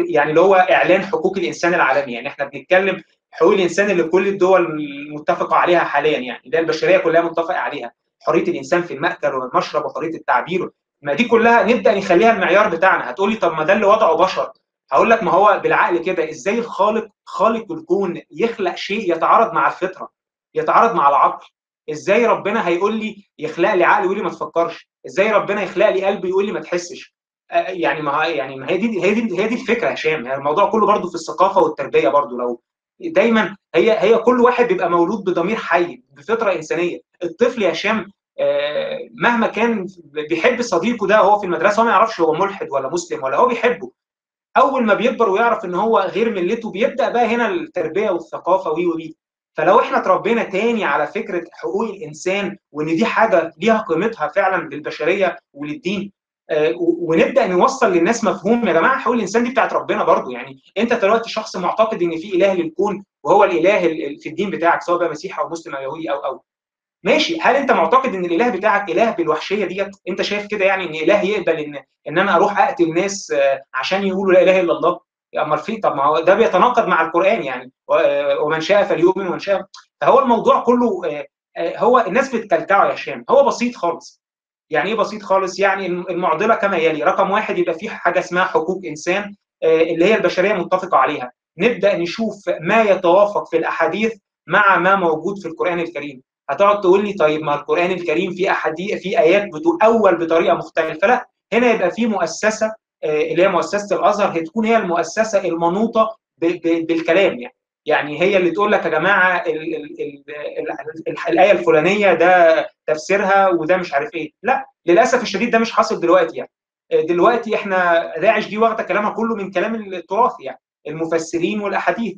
يعني اللي هو إعلان حقوق الإنسان العالمي. يعني إحنا بنتكلم حقوق الإنسان اللي كل الدول متفقة عليها حاليا. يعني اللي البشرية كلها متفقة عليها. حرية الإنسان في المأكل والمشرب وحرية التعبير. ما دي كلها نبدأ نخليها المعيار بتاعنا. هتقول لي طب ما ده اللي وضعه بشر. هقول لك ما هو بالعقل كده إزاي الخالق خالق الكون يخلق شيء يتعارض مع الفطرة يتعارض مع العقل؟ إزاي ربنا هيقول لي يخلق لي عقل ويقول لي ما تفكرش؟ إزاي ربنا يخلق لي قلب يقول لي ما تحسش؟ يعني ما يعني ما هي دي هي دي هي دي الفكرة يا هشام. يعني الموضوع كله برضو في الثقافة والتربية برضو لو دايما هي هي كل واحد بيبقى مولود بضمير حي بفطرة إنسانية. الطفل يا هشام مهما كان بيحب صديقه ده هو في المدرسة هو ما يعرفش هو ملحد ولا مسلم ولا هو بيحبه. أول ما بيكبر ويعرف إن هو غير ملته بيبدأ بقى هنا التربية والثقافة وي وي. فلو إحنا اتربينا تاني على فكرة حقوق الإنسان وإن دي حاجة ليها قيمتها فعلا للبشرية وللدين آه ونبدأ نوصل للناس مفهوم يا جماعة حقوق الإنسان دي بتاعت ربنا برضو. يعني أنت دلوقتي شخص معتقد إن في إله للكون وهو الإله في الدين بتاعك سواء بقى مسيحي أو مسلم أو يهودي أو أو ماشي. هل انت معتقد ان الاله بتاعك اله بالوحشيه ديت؟ انت شايف كده يعني ان اله يقبل ان ان أنا أروح اقتل ناس آه، عشان يقولوا لا اله الا الله؟ امال في طب ما هو ده بيتناقض مع القرآن يعني. آه، ومن شاء فليؤمن ومن شاء. فهو الموضوع كله آه، هو الناس بتكلكعه يا هشام. هو بسيط خالص. يعني إيه بسيط خالص؟ يعني المعضلة كما يلي. رقم واحد يبقى في حاجة اسمها حقوق إنسان اللي هي البشرية متفقة عليها. نبدأ نشوف ما يتوافق في الأحاديث مع ما موجود في القرآن الكريم. هتقعد تقول لي طيب ما القرآن الكريم فيه احاديث في آيات بتؤول بطريقة مختلفة. لا هنا يبقى في مؤسسة آه، اللي هي مؤسسة الأزهر هتكون هي المؤسسة المنوطة بالكلام يعني. يعني هي اللي تقول لك يا جماعة ال ال ال ال الآية الفلانية ده تفسيرها وده مش عارف إيه. لا للأسف الشديد ده مش حاصل دلوقتي يعني. آه، دلوقتي إحنا داعش دي واخدة كلامها كله من كلام التراث يعني المفسرين والأحاديث.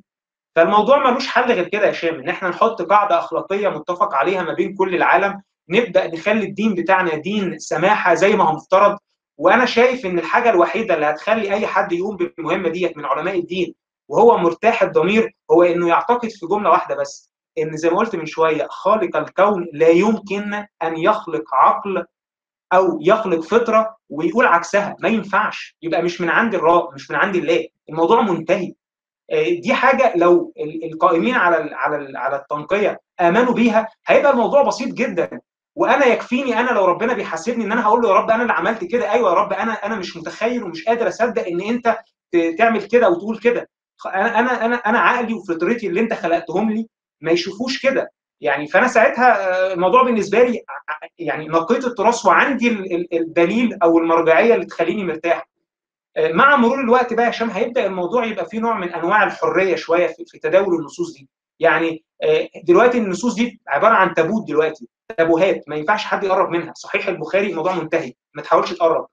فالموضوع ملوش حل غير كده يا هشام إن إحنا نحط قاعدة أخلاقية متفق عليها ما بين كل العالم نبدأ نخلي الدين بتاعنا دين سماحة زي ما هو مفترض وأنا شايف إن الحاجة الوحيدة اللي هتخلي أي حد يقوم بالمهمة ديت من علماء الدين وهو مرتاح الضمير هو إنه يعتقد في جملة واحدة بس إن زي ما قلت من شوية خالق الكون لا يمكن أن يخلق عقل أو يخلق فطرة ويقول عكسها ما ينفعش يبقى مش من عند الراء مش من عند الله الموضوع منتهي. دي حاجة لو القائمين على على على التنقية آمنوا بيها هيبقى الموضوع بسيط جدا. وأنا يكفيني أنا لو ربنا بيحاسبني إن أنا هقول له يا رب أنا اللي عملت كده أيوه يا رب أنا أنا مش متخيل ومش قادر أصدق إن أنت تعمل كده وتقول كده. أنا أنا أنا أنا عقلي وفطرتي اللي أنت خلقتهم لي ما يشوفوش كده. يعني فأنا ساعتها الموضوع بالنسبة لي يعني نقيت التراث وعندي الدليل أو المرجعية اللي تخليني مرتاح. مع مرور الوقت بقى هشام هيبدأ الموضوع يبقى فيه نوع من أنواع الحرية شوية في تداول النصوص دي. يعني دلوقتي النصوص دي عبارة عن تابوت دلوقتي تابوهات ما ينفعش حد يقرب منها. صحيح البخاري الموضوع منتهي ما تحاولش تقرب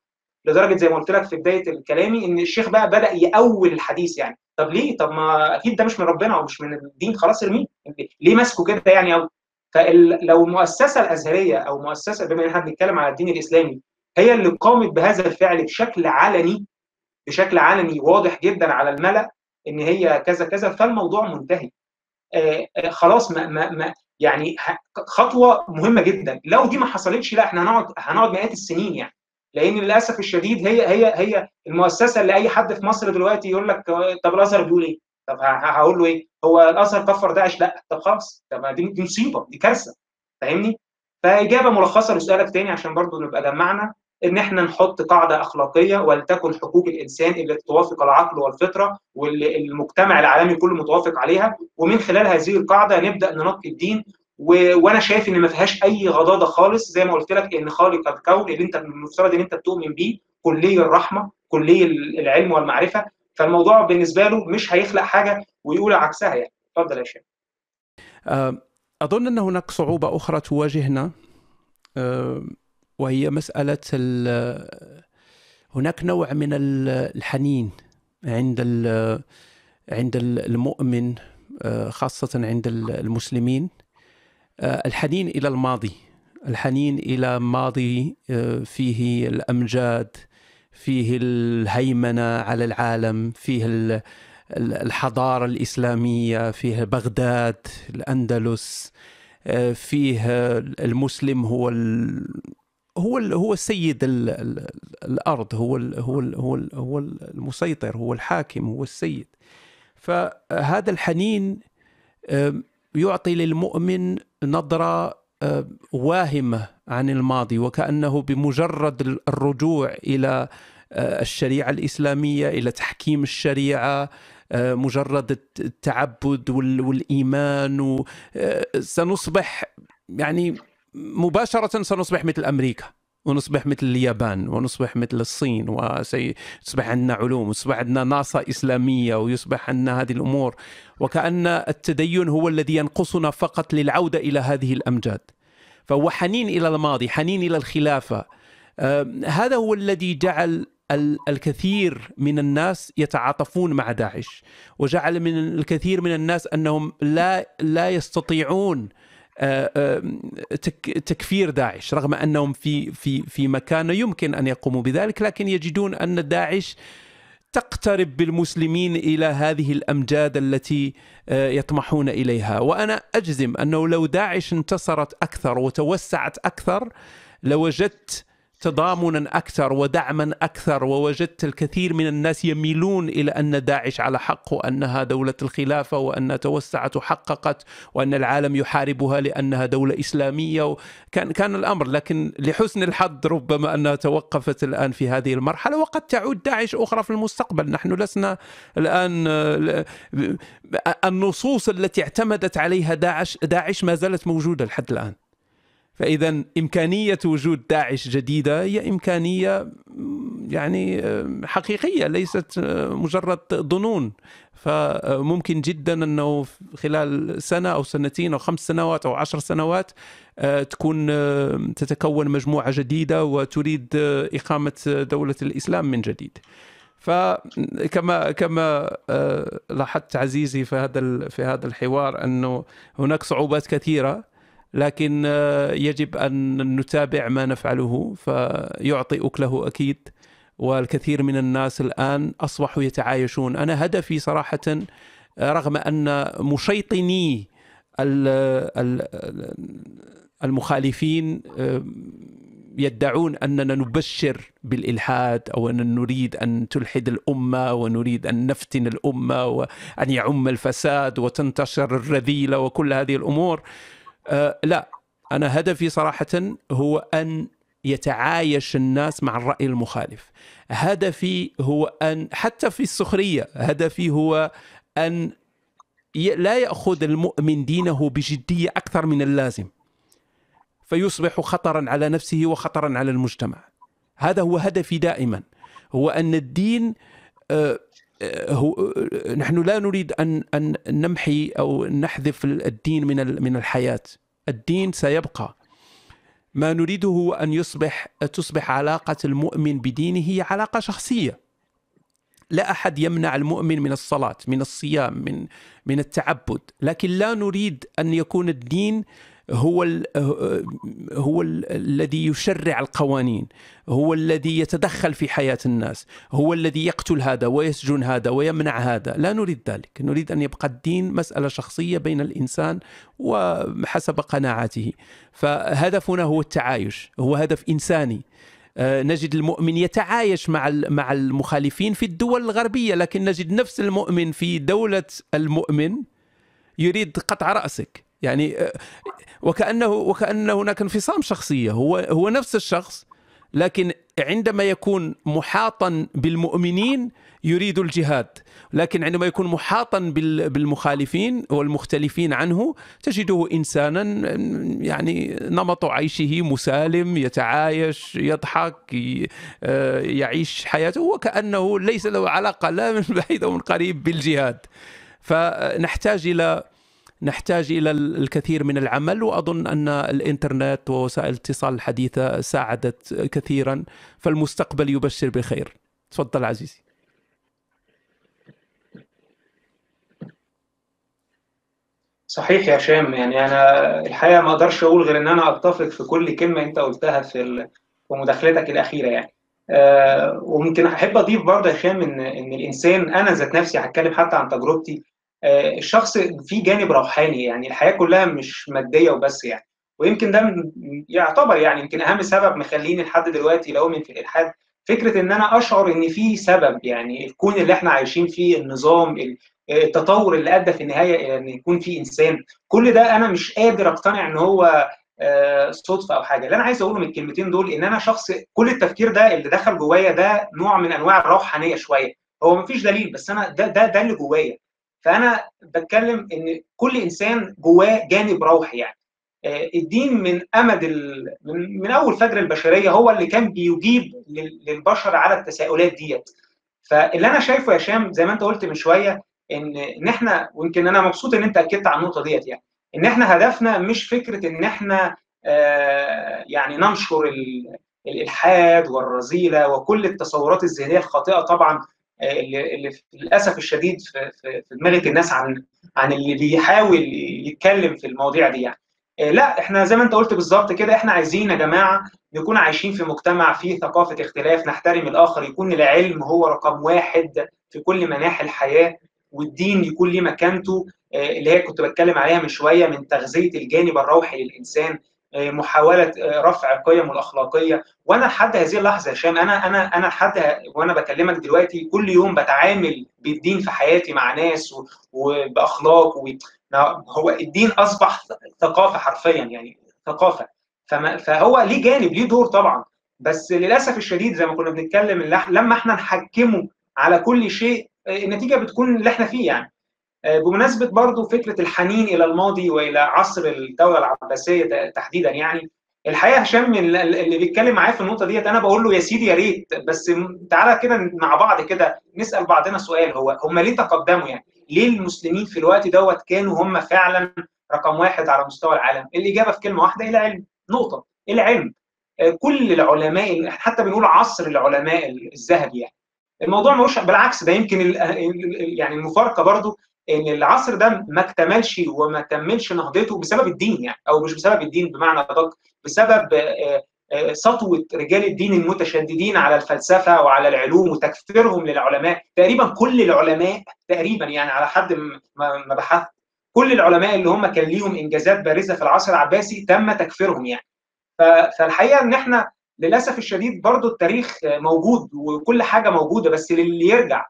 لدرجة زي ما قلت لك في بداية كلامي إن الشيخ بقى بدأ يأول الحديث يعني. طب ليه؟ طب ما أكيد ده مش من ربنا أو مش من الدين خلاص ارميه. ليه ماسكه كده يعني أو فلو المؤسسه الأزهرية أو مؤسسة بما إن إحنا بنتكلم على الدين الإسلامي هي اللي قامت بهذا الفعل بشكل علني بشكل علني واضح جدا على الملأ إن هي كذا كذا فالموضوع منتهي آه آه خلاص ما, ما, ما يعني خطوة مهمة جدا لو دي ما حصلتش لا إحنا هنقعد هنقعد مئات السنين يعني لأن للأسف الشديد هي هي هي المؤسسة اللي أي حد في مصر دلوقتي يقول لك طب الازهر بيقول إيه؟ طب هقول له إيه؟ هو الازهر كفر داعش؟ لا طب خلاص طب دي مصيبة دي كارثة فاهمني؟ فإجابة ملخصة لسؤالك تاني عشان برضو نبقى جمعنا إن إحنا نحط قاعدة أخلاقية ولتكن حقوق الإنسان اللي توافق العقل والفطرة واللي المجتمع العالمي كله متوافق عليها. ومن خلال هذه القاعدة نبدأ ننقي الدين. و... وأنا شايف إن ما فيهاش أي غضاضة خالص. زي ما قلت لك إن خالق الكون اللي أنت المفترض إن أنت بتؤمن بيه كلي الرحمة كلي العلم والمعرفة. فالموضوع بالنسبة له مش هيخلق حاجة ويقول عكسها يعني. اتفضل يا شيخ. أظن أن هناك صعوبة أخرى تواجهنا. وهي مسألة هناك نوع من الحنين عند عند المؤمن خاصة عند المسلمين. الحنين إلى الماضي. الحنين إلى ماضي فيه الأمجاد فيه الهيمنة على العالم فيه الحضارة الإسلامية فيه بغداد الأندلس فيه المسلم هو هو هو السيد ال ال الأرض هو ال هو ال هو ال هو المسيطر هو الحاكم هو السيد. فهذا الحنين يعطي للمؤمن نظرة واهمة عن الماضي وكأنه بمجرد الرجوع إلى الشريعة الإسلامية إلى تحكيم الشريعة مجرد التعبد والإيمان سنصبح يعني مباشرة سنصبح مثل أمريكا ونصبح مثل اليابان ونصبح مثل الصين وسيصبح عندنا علوم ويصبح عندنا ناصا إسلامية ويصبح عندنا هذه الأمور. وكأن التدين هو الذي ينقصنا فقط للعودة إلى هذه الأمجاد. فهو حنين إلى الماضي حنين إلى الخلافة. هذا هو الذي جعل الكثير من الناس يتعاطفون مع داعش. وجعل من الكثير من الناس أنهم لا لا يستطيعون تكفير داعش رغم أنهم في في في مكان يمكن أن يقوموا بذلك لكن يجدون أن داعش تقترب بالمسلمين إلى هذه الأمجاد التي يطمحون إليها. وأنا أجزم أنه لو داعش انتصرت أكثر وتوسعت أكثر لوجدت تضامنا أكثر ودعما أكثر ووجدت الكثير من الناس يميلون إلى أن داعش على حق وأنها دولة الخلافة وانها توسعت وحققت وأن العالم يحاربها لأنها دولة إسلامية كان كان الأمر. لكن لحسن الحظ ربما أنها توقفت الآن في هذه المرحلة وقد تعود داعش أخرى في المستقبل. نحن لسنا الآن النصوص التي اعتمدت عليها داعش داعش ما زالت موجودة لحد الآن. فإذا إمكانية وجود داعش جديدة هي إمكانية يعني حقيقية ليست مجرد ظنون فممكن جدا أنه خلال سنة أو سنتين أو خمس سنوات أو عشر سنوات تكون تتكون مجموعة جديدة وتريد إقامة دولة الإسلام من جديد. فكما كما لاحظت عزيزي في هذا في هذا الحوار أنه هناك صعوبات كثيرة لكن يجب أن نتابع ما نفعله فيعطي أكله أكيد. والكثير من الناس الآن أصبحوا يتعايشون. أنا هدفي صراحة رغم أن مشيطني المخالفين يدعون أننا نبشر بالإلحاد أو أن نريد أن تلحد الأمة ونريد أن نفتن الأمة وأن يعم الفساد وتنتشر الرذيلة وكل هذه الأمور. أه لا. أنا هدفي صراحة هو أن يتعايش الناس مع الرأي المخالف. هدفي هو أن حتى في السخرية هدفي هو أن لا يأخذ المؤمن دينه بجدية أكثر من اللازم. فيصبح خطرا على نفسه وخطرا على المجتمع. هذا هو هدفي دائما. هو أن الدين آه، هو آه، نحن لا نريد أن أن نمحي أو نحذف الدين من من الحياة. الدين سيبقى. ما نريده أن يصبح تصبح علاقة المؤمن بدينه هي علاقة شخصية. لا أحد يمنع المؤمن من الصلاة من الصيام من من التعبد. لكن لا نريد أن يكون الدين هو ال هو ال الذي يشرع القوانين هو الذي يتدخل في حياة الناس هو الذي يقتل هذا ويسجن هذا ويمنع هذا. لا نريد ذلك نريد أن يبقى الدين مسألة شخصية بين الإنسان وحسب قناعاته. فهدفنا هو التعايش هو هدف إنساني. آه، نجد المؤمن يتعايش مع مع المخالفين في الدول الغربية لكن نجد نفس المؤمن في دولة المؤمن يريد قطع رأسك. يعني وكانه وكان هناك انفصام شخصية. هو هو نفس الشخص لكن عندما يكون محاطا بالمؤمنين يريد الجهاد. لكن عندما يكون محاطا بالمخالفين والمختلفين عنه تجده انسانا يعني نمط عيشه مسالم يتعايش يضحك آه، يعيش حياته. وكانه ليس له علاقة لا من بعيد أو من قريب بالجهاد. فنحتاج إلى نحتاج إلى الكثير من العمل وأظن أن الإنترنت ووسائل الاتصال الحديثة ساعدت كثيرا فالمستقبل يبشر بخير. تفضل عزيزي. صحيح يا هشام يعني أنا الحقيقة ما أقدرش أقول غير إن أنا أتفق في كل كلمة أنت قلتها في مداخلتك الأخيرة يعني. أه وممكن أحب أضيف برضه يا هشام ان إن الإنسان أنا ذات نفسي هتكلم حتى عن تجربتي الشخص فيه جانب روحاني يعني الحياة كلها مش مادية وبس يعني. ويمكن ده يعتبر يعني يمكن أهم سبب مخليني لحد دلوقتي لا اؤمن في الإلحاد فكرة إن أنا أشعر إن في سبب يعني الكون اللي إحنا عايشين فيه النظام التطور اللي أدى في النهاية إلى إن يكون في إنسان. كل ده أنا مش قادر أقتنع إن هو آه، صدفة أو حاجة. اللي أنا عايز أقوله من الكلمتين دول إن أنا شخص كل التفكير ده اللي دخل جوايا ده نوع من أنواع الروحانية شوية. هو مفيش دليل بس أنا ده ده ده اللي جوايا. فانا بتكلم ان كل انسان جواه جانب روحي يعني. آه، الدين من امد من, من اول فجر البشريه هو اللي كان بيجيب للبشر على التساؤلات ديت. فاللي أنا شايفه يا هشام زي ما انت قلت من شوية ان ان إحنا ويمكن أنا مبسوط ان انت اكدت على النقطه ديت يعني ان إحنا هدفنا مش فكره ان إحنا آه يعني ننشر الالحاد والرذيله وكل التصورات الذهنيه الخاطئه طبعا اللي, اللي للأسف الشديد في, في دماغه الناس عن عن اللي بيحاول يتكلم في المواضيع دي يعني. آه، لا إحنا زي ما أنت قلت بالظبط كده إحنا عايزين يا جماعة نكون عايشين في مجتمع فيه ثقافة اختلاف نحترم الآخر يكون العلم هو رقم واحد في كل مناحي الحياة والدين يكون ليه مكانته آه، اللي هي كنت بتكلم عليها من شوية من تغذية الجانب الروحي للإنسان محاولة آه، رفع قيمه الأخلاقية. وأنا لحد هذه اللحظة يا هشام أنا أنا أنا لحد وأنا بكلمك دلوقتي كل يوم بتعامل بالدين في حياتي مع ناس وبأخلاق و... هو الدين أصبح ثقافة حرفيا يعني ثقافة. فما فهو ليه جانب ليه دور طبعا. بس للأسف الشديد زي ما كنا بنتكلم لما إحنا نحكمه على كل شيء النتيجة بتكون اللي إحنا فيه يعني. آه، بمناسبة برضو فكرة الحنين إلى الماضي وإلى عصر الدولة العباسية تحديدا يعني الحقيقة هشام اللي بيتكلم معايا في النقطة ديت أنا بقول له يا سيدي يا ريت بس تعالى كده مع بعض كده نسأل بعضنا سؤال هو هم ليه تقدموا يعني؟ ليه المسلمين في الوقت دوت كانوا هم فعلا رقم واحد على مستوى العالم؟ الإجابة في كلمة واحدة العلم نقطة العلم آه، كل العلماء حتى بنقول عصر العلماء الذهبي يعني الموضوع ملوش بالعكس ده يمكن يعني المفارقة برضو إن العصر ده ما اكتملش وما كملش نهضته بسبب الدين يعني أو مش بسبب الدين بمعنى أدق بسبب آه، آه، سطوة رجال الدين المتشددين على الفلسفة وعلى العلوم وتكفيرهم للعلماء. تقريبا كل العلماء تقريبا يعني على حد ما بحثت. كل العلماء اللي هم كان ليهم إنجازات بارزة في العصر العباسي تم تكفيرهم يعني. فالحقيقة إن إحنا للأسف الشديد برضو التاريخ موجود وكل حاجة موجودة بس للي يرجع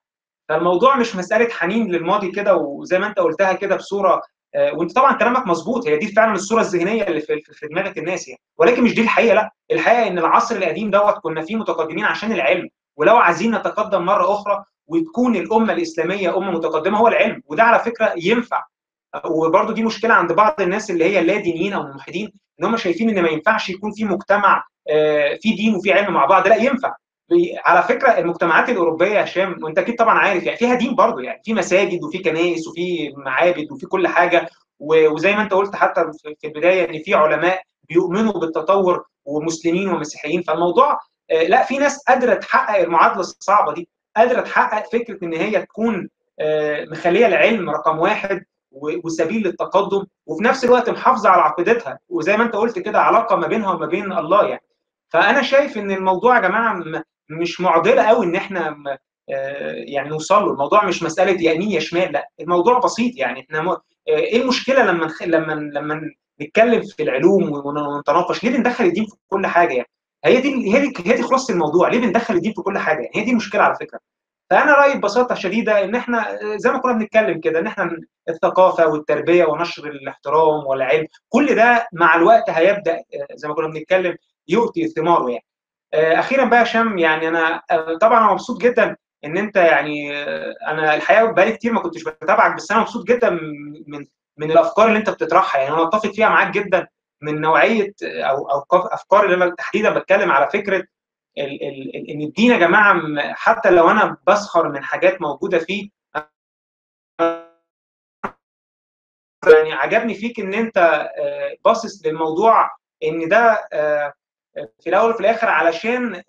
فالموضوع مش مسألة حنين للماضي كده وزي ما انت قلتها كده بصورة آه، وانت طبعا كلامك مظبوط هي دي فعلا الصورة الذهنية اللي في دماغ الناس يعني. ولكن مش دي الحقيقة لا. الحقيقة إن العصر القديم دوت كنا فيه متقدمين عشان العلم. ولو عايزين نتقدم مرة أخرى وتكون الأمة الإسلامية أمة متقدمة هو العلم. وده على فكرة ينفع. وبرضه دي مشكلة عند بعض الناس اللي هي لا دينيين أو ملحدين إن هم شايفين إن ما ينفعش يكون في مجتمع في دين وفي علم مع بعض. لا ينفع. على فكرة المجتمعات الأوروبية يا هشام وأنت أكيد طبعا عارف يعني فيها دين برضه يعني في مساجد وفي كنائس وفي معابد وفي كل حاجة. وزي ما أنت قلت حتى في البداية إن في علماء بيؤمنوا بالتطور ومسلمين ومسيحيين. فالموضوع لا في ناس قادرة تحقق المعادلة الصعبة دي قادرة تحقق فكرة إن هي تكون مخلية العلم رقم واحد وسبيل للتقدم وفي نفس الوقت محافظة على عقيدتها. وزي ما أنت قلت كده علاقة ما بينها وما بين الله يعني. فأنا شايف إن الموضوع يا جماعة مش معضلة قوي إن إحنا يعني نوصل له. الموضوع مش مسألة يمين يا شمال لأ الموضوع بسيط يعني. إحنا إيه المشكلة لما لما لما نتكلم في العلوم ونتناقش؟ ليه بندخل الدين في كل حاجة يعني؟ هي دي هي دي هي دي خلاصة الموضوع. ليه بندخل الدين في كل حاجة يعني؟ هي دي المشكلة على فكرة. فأنا رأيي ببساطة شديدة إن إحنا زي ما كنا بنتكلم كده إن إحنا الثقافة والتربية ونشر الاحترام والعلم كل ده مع الوقت هيبدأ زي ما كنا بنتكلم يؤتي ثماره يعني. أخيرا بقى هشام يعني أنا طبعا مبسوط جدا إن أنت يعني أنا الحقيقة بقالي كتير ما كنتش بتابعك بس أنا مبسوط جدا من من الأفكار اللي أنت بتطرحها. يعني أنا أتفق فيها معاك جدا من نوعية أو أو أفكار اللي أنا تحديدا بتكلم على فكرة ال ال إن الدين يا جماعة حتى لو أنا بسخر من حاجات موجودة فيه يعني عجبني فيك إن أنت باصص للموضوع إن ده في الأول وفي الآخر علشان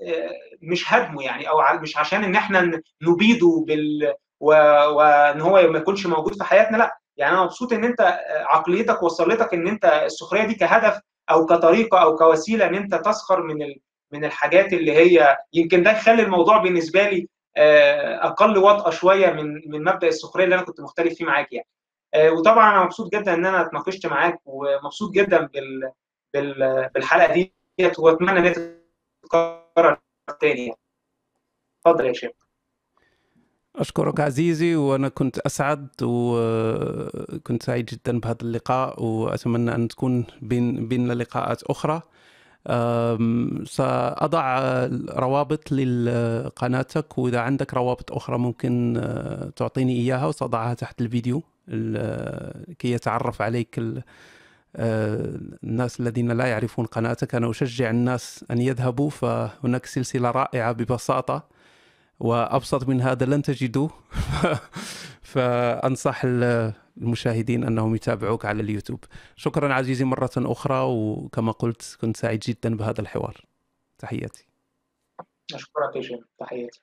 مش هدمه يعني أو مش عشان إن إحنا نبيده بال وإن هو ما يكونش موجود في حياتنا لأ. يعني أنا مبسوط إن أنت عقليتك وصلتك إن أنت السخرية دي كهدف أو كطريقة أو كوسيلة إن أنت تسخر من ال... من الحاجات اللي هي يمكن ده يخلي الموضوع بالنسبة لي أقل وطأة شوية من من مبدأ السخرية اللي أنا كنت مختلف فيه معاك يعني. وطبعا أنا مبسوط جدا إن أنا اتناقشت معاك ومبسوط جدا بال... بال... بالحلقة دي. وأتمنى إن تتكرر تاني. اتفضل يا شيخ أشكرك عزيزي وأنا كنت أسعد وكنت سعيد جدا بهذا اللقاء وأتمنى أن تكون بين بيننا لقاءات أخرى سأضع روابط لقناتك وإذا عندك روابط أخرى ممكن تعطيني إياها وسأضعها تحت الفيديو كي يتعرف عليك الناس الذين لا يعرفون قناتك أنا أشجع الناس أن يذهبوا فهناك سلسلة رائعة ببساطة وأبسط من هذا لن تجدوه. فأنصح المشاهدين أنهم يتابعوك على اليوتيوب. شكرا عزيزي مرة أخرى وكما قلت كنت سعيد جدا بهذا الحوار. تحياتي. أشكرك يا تحياتي.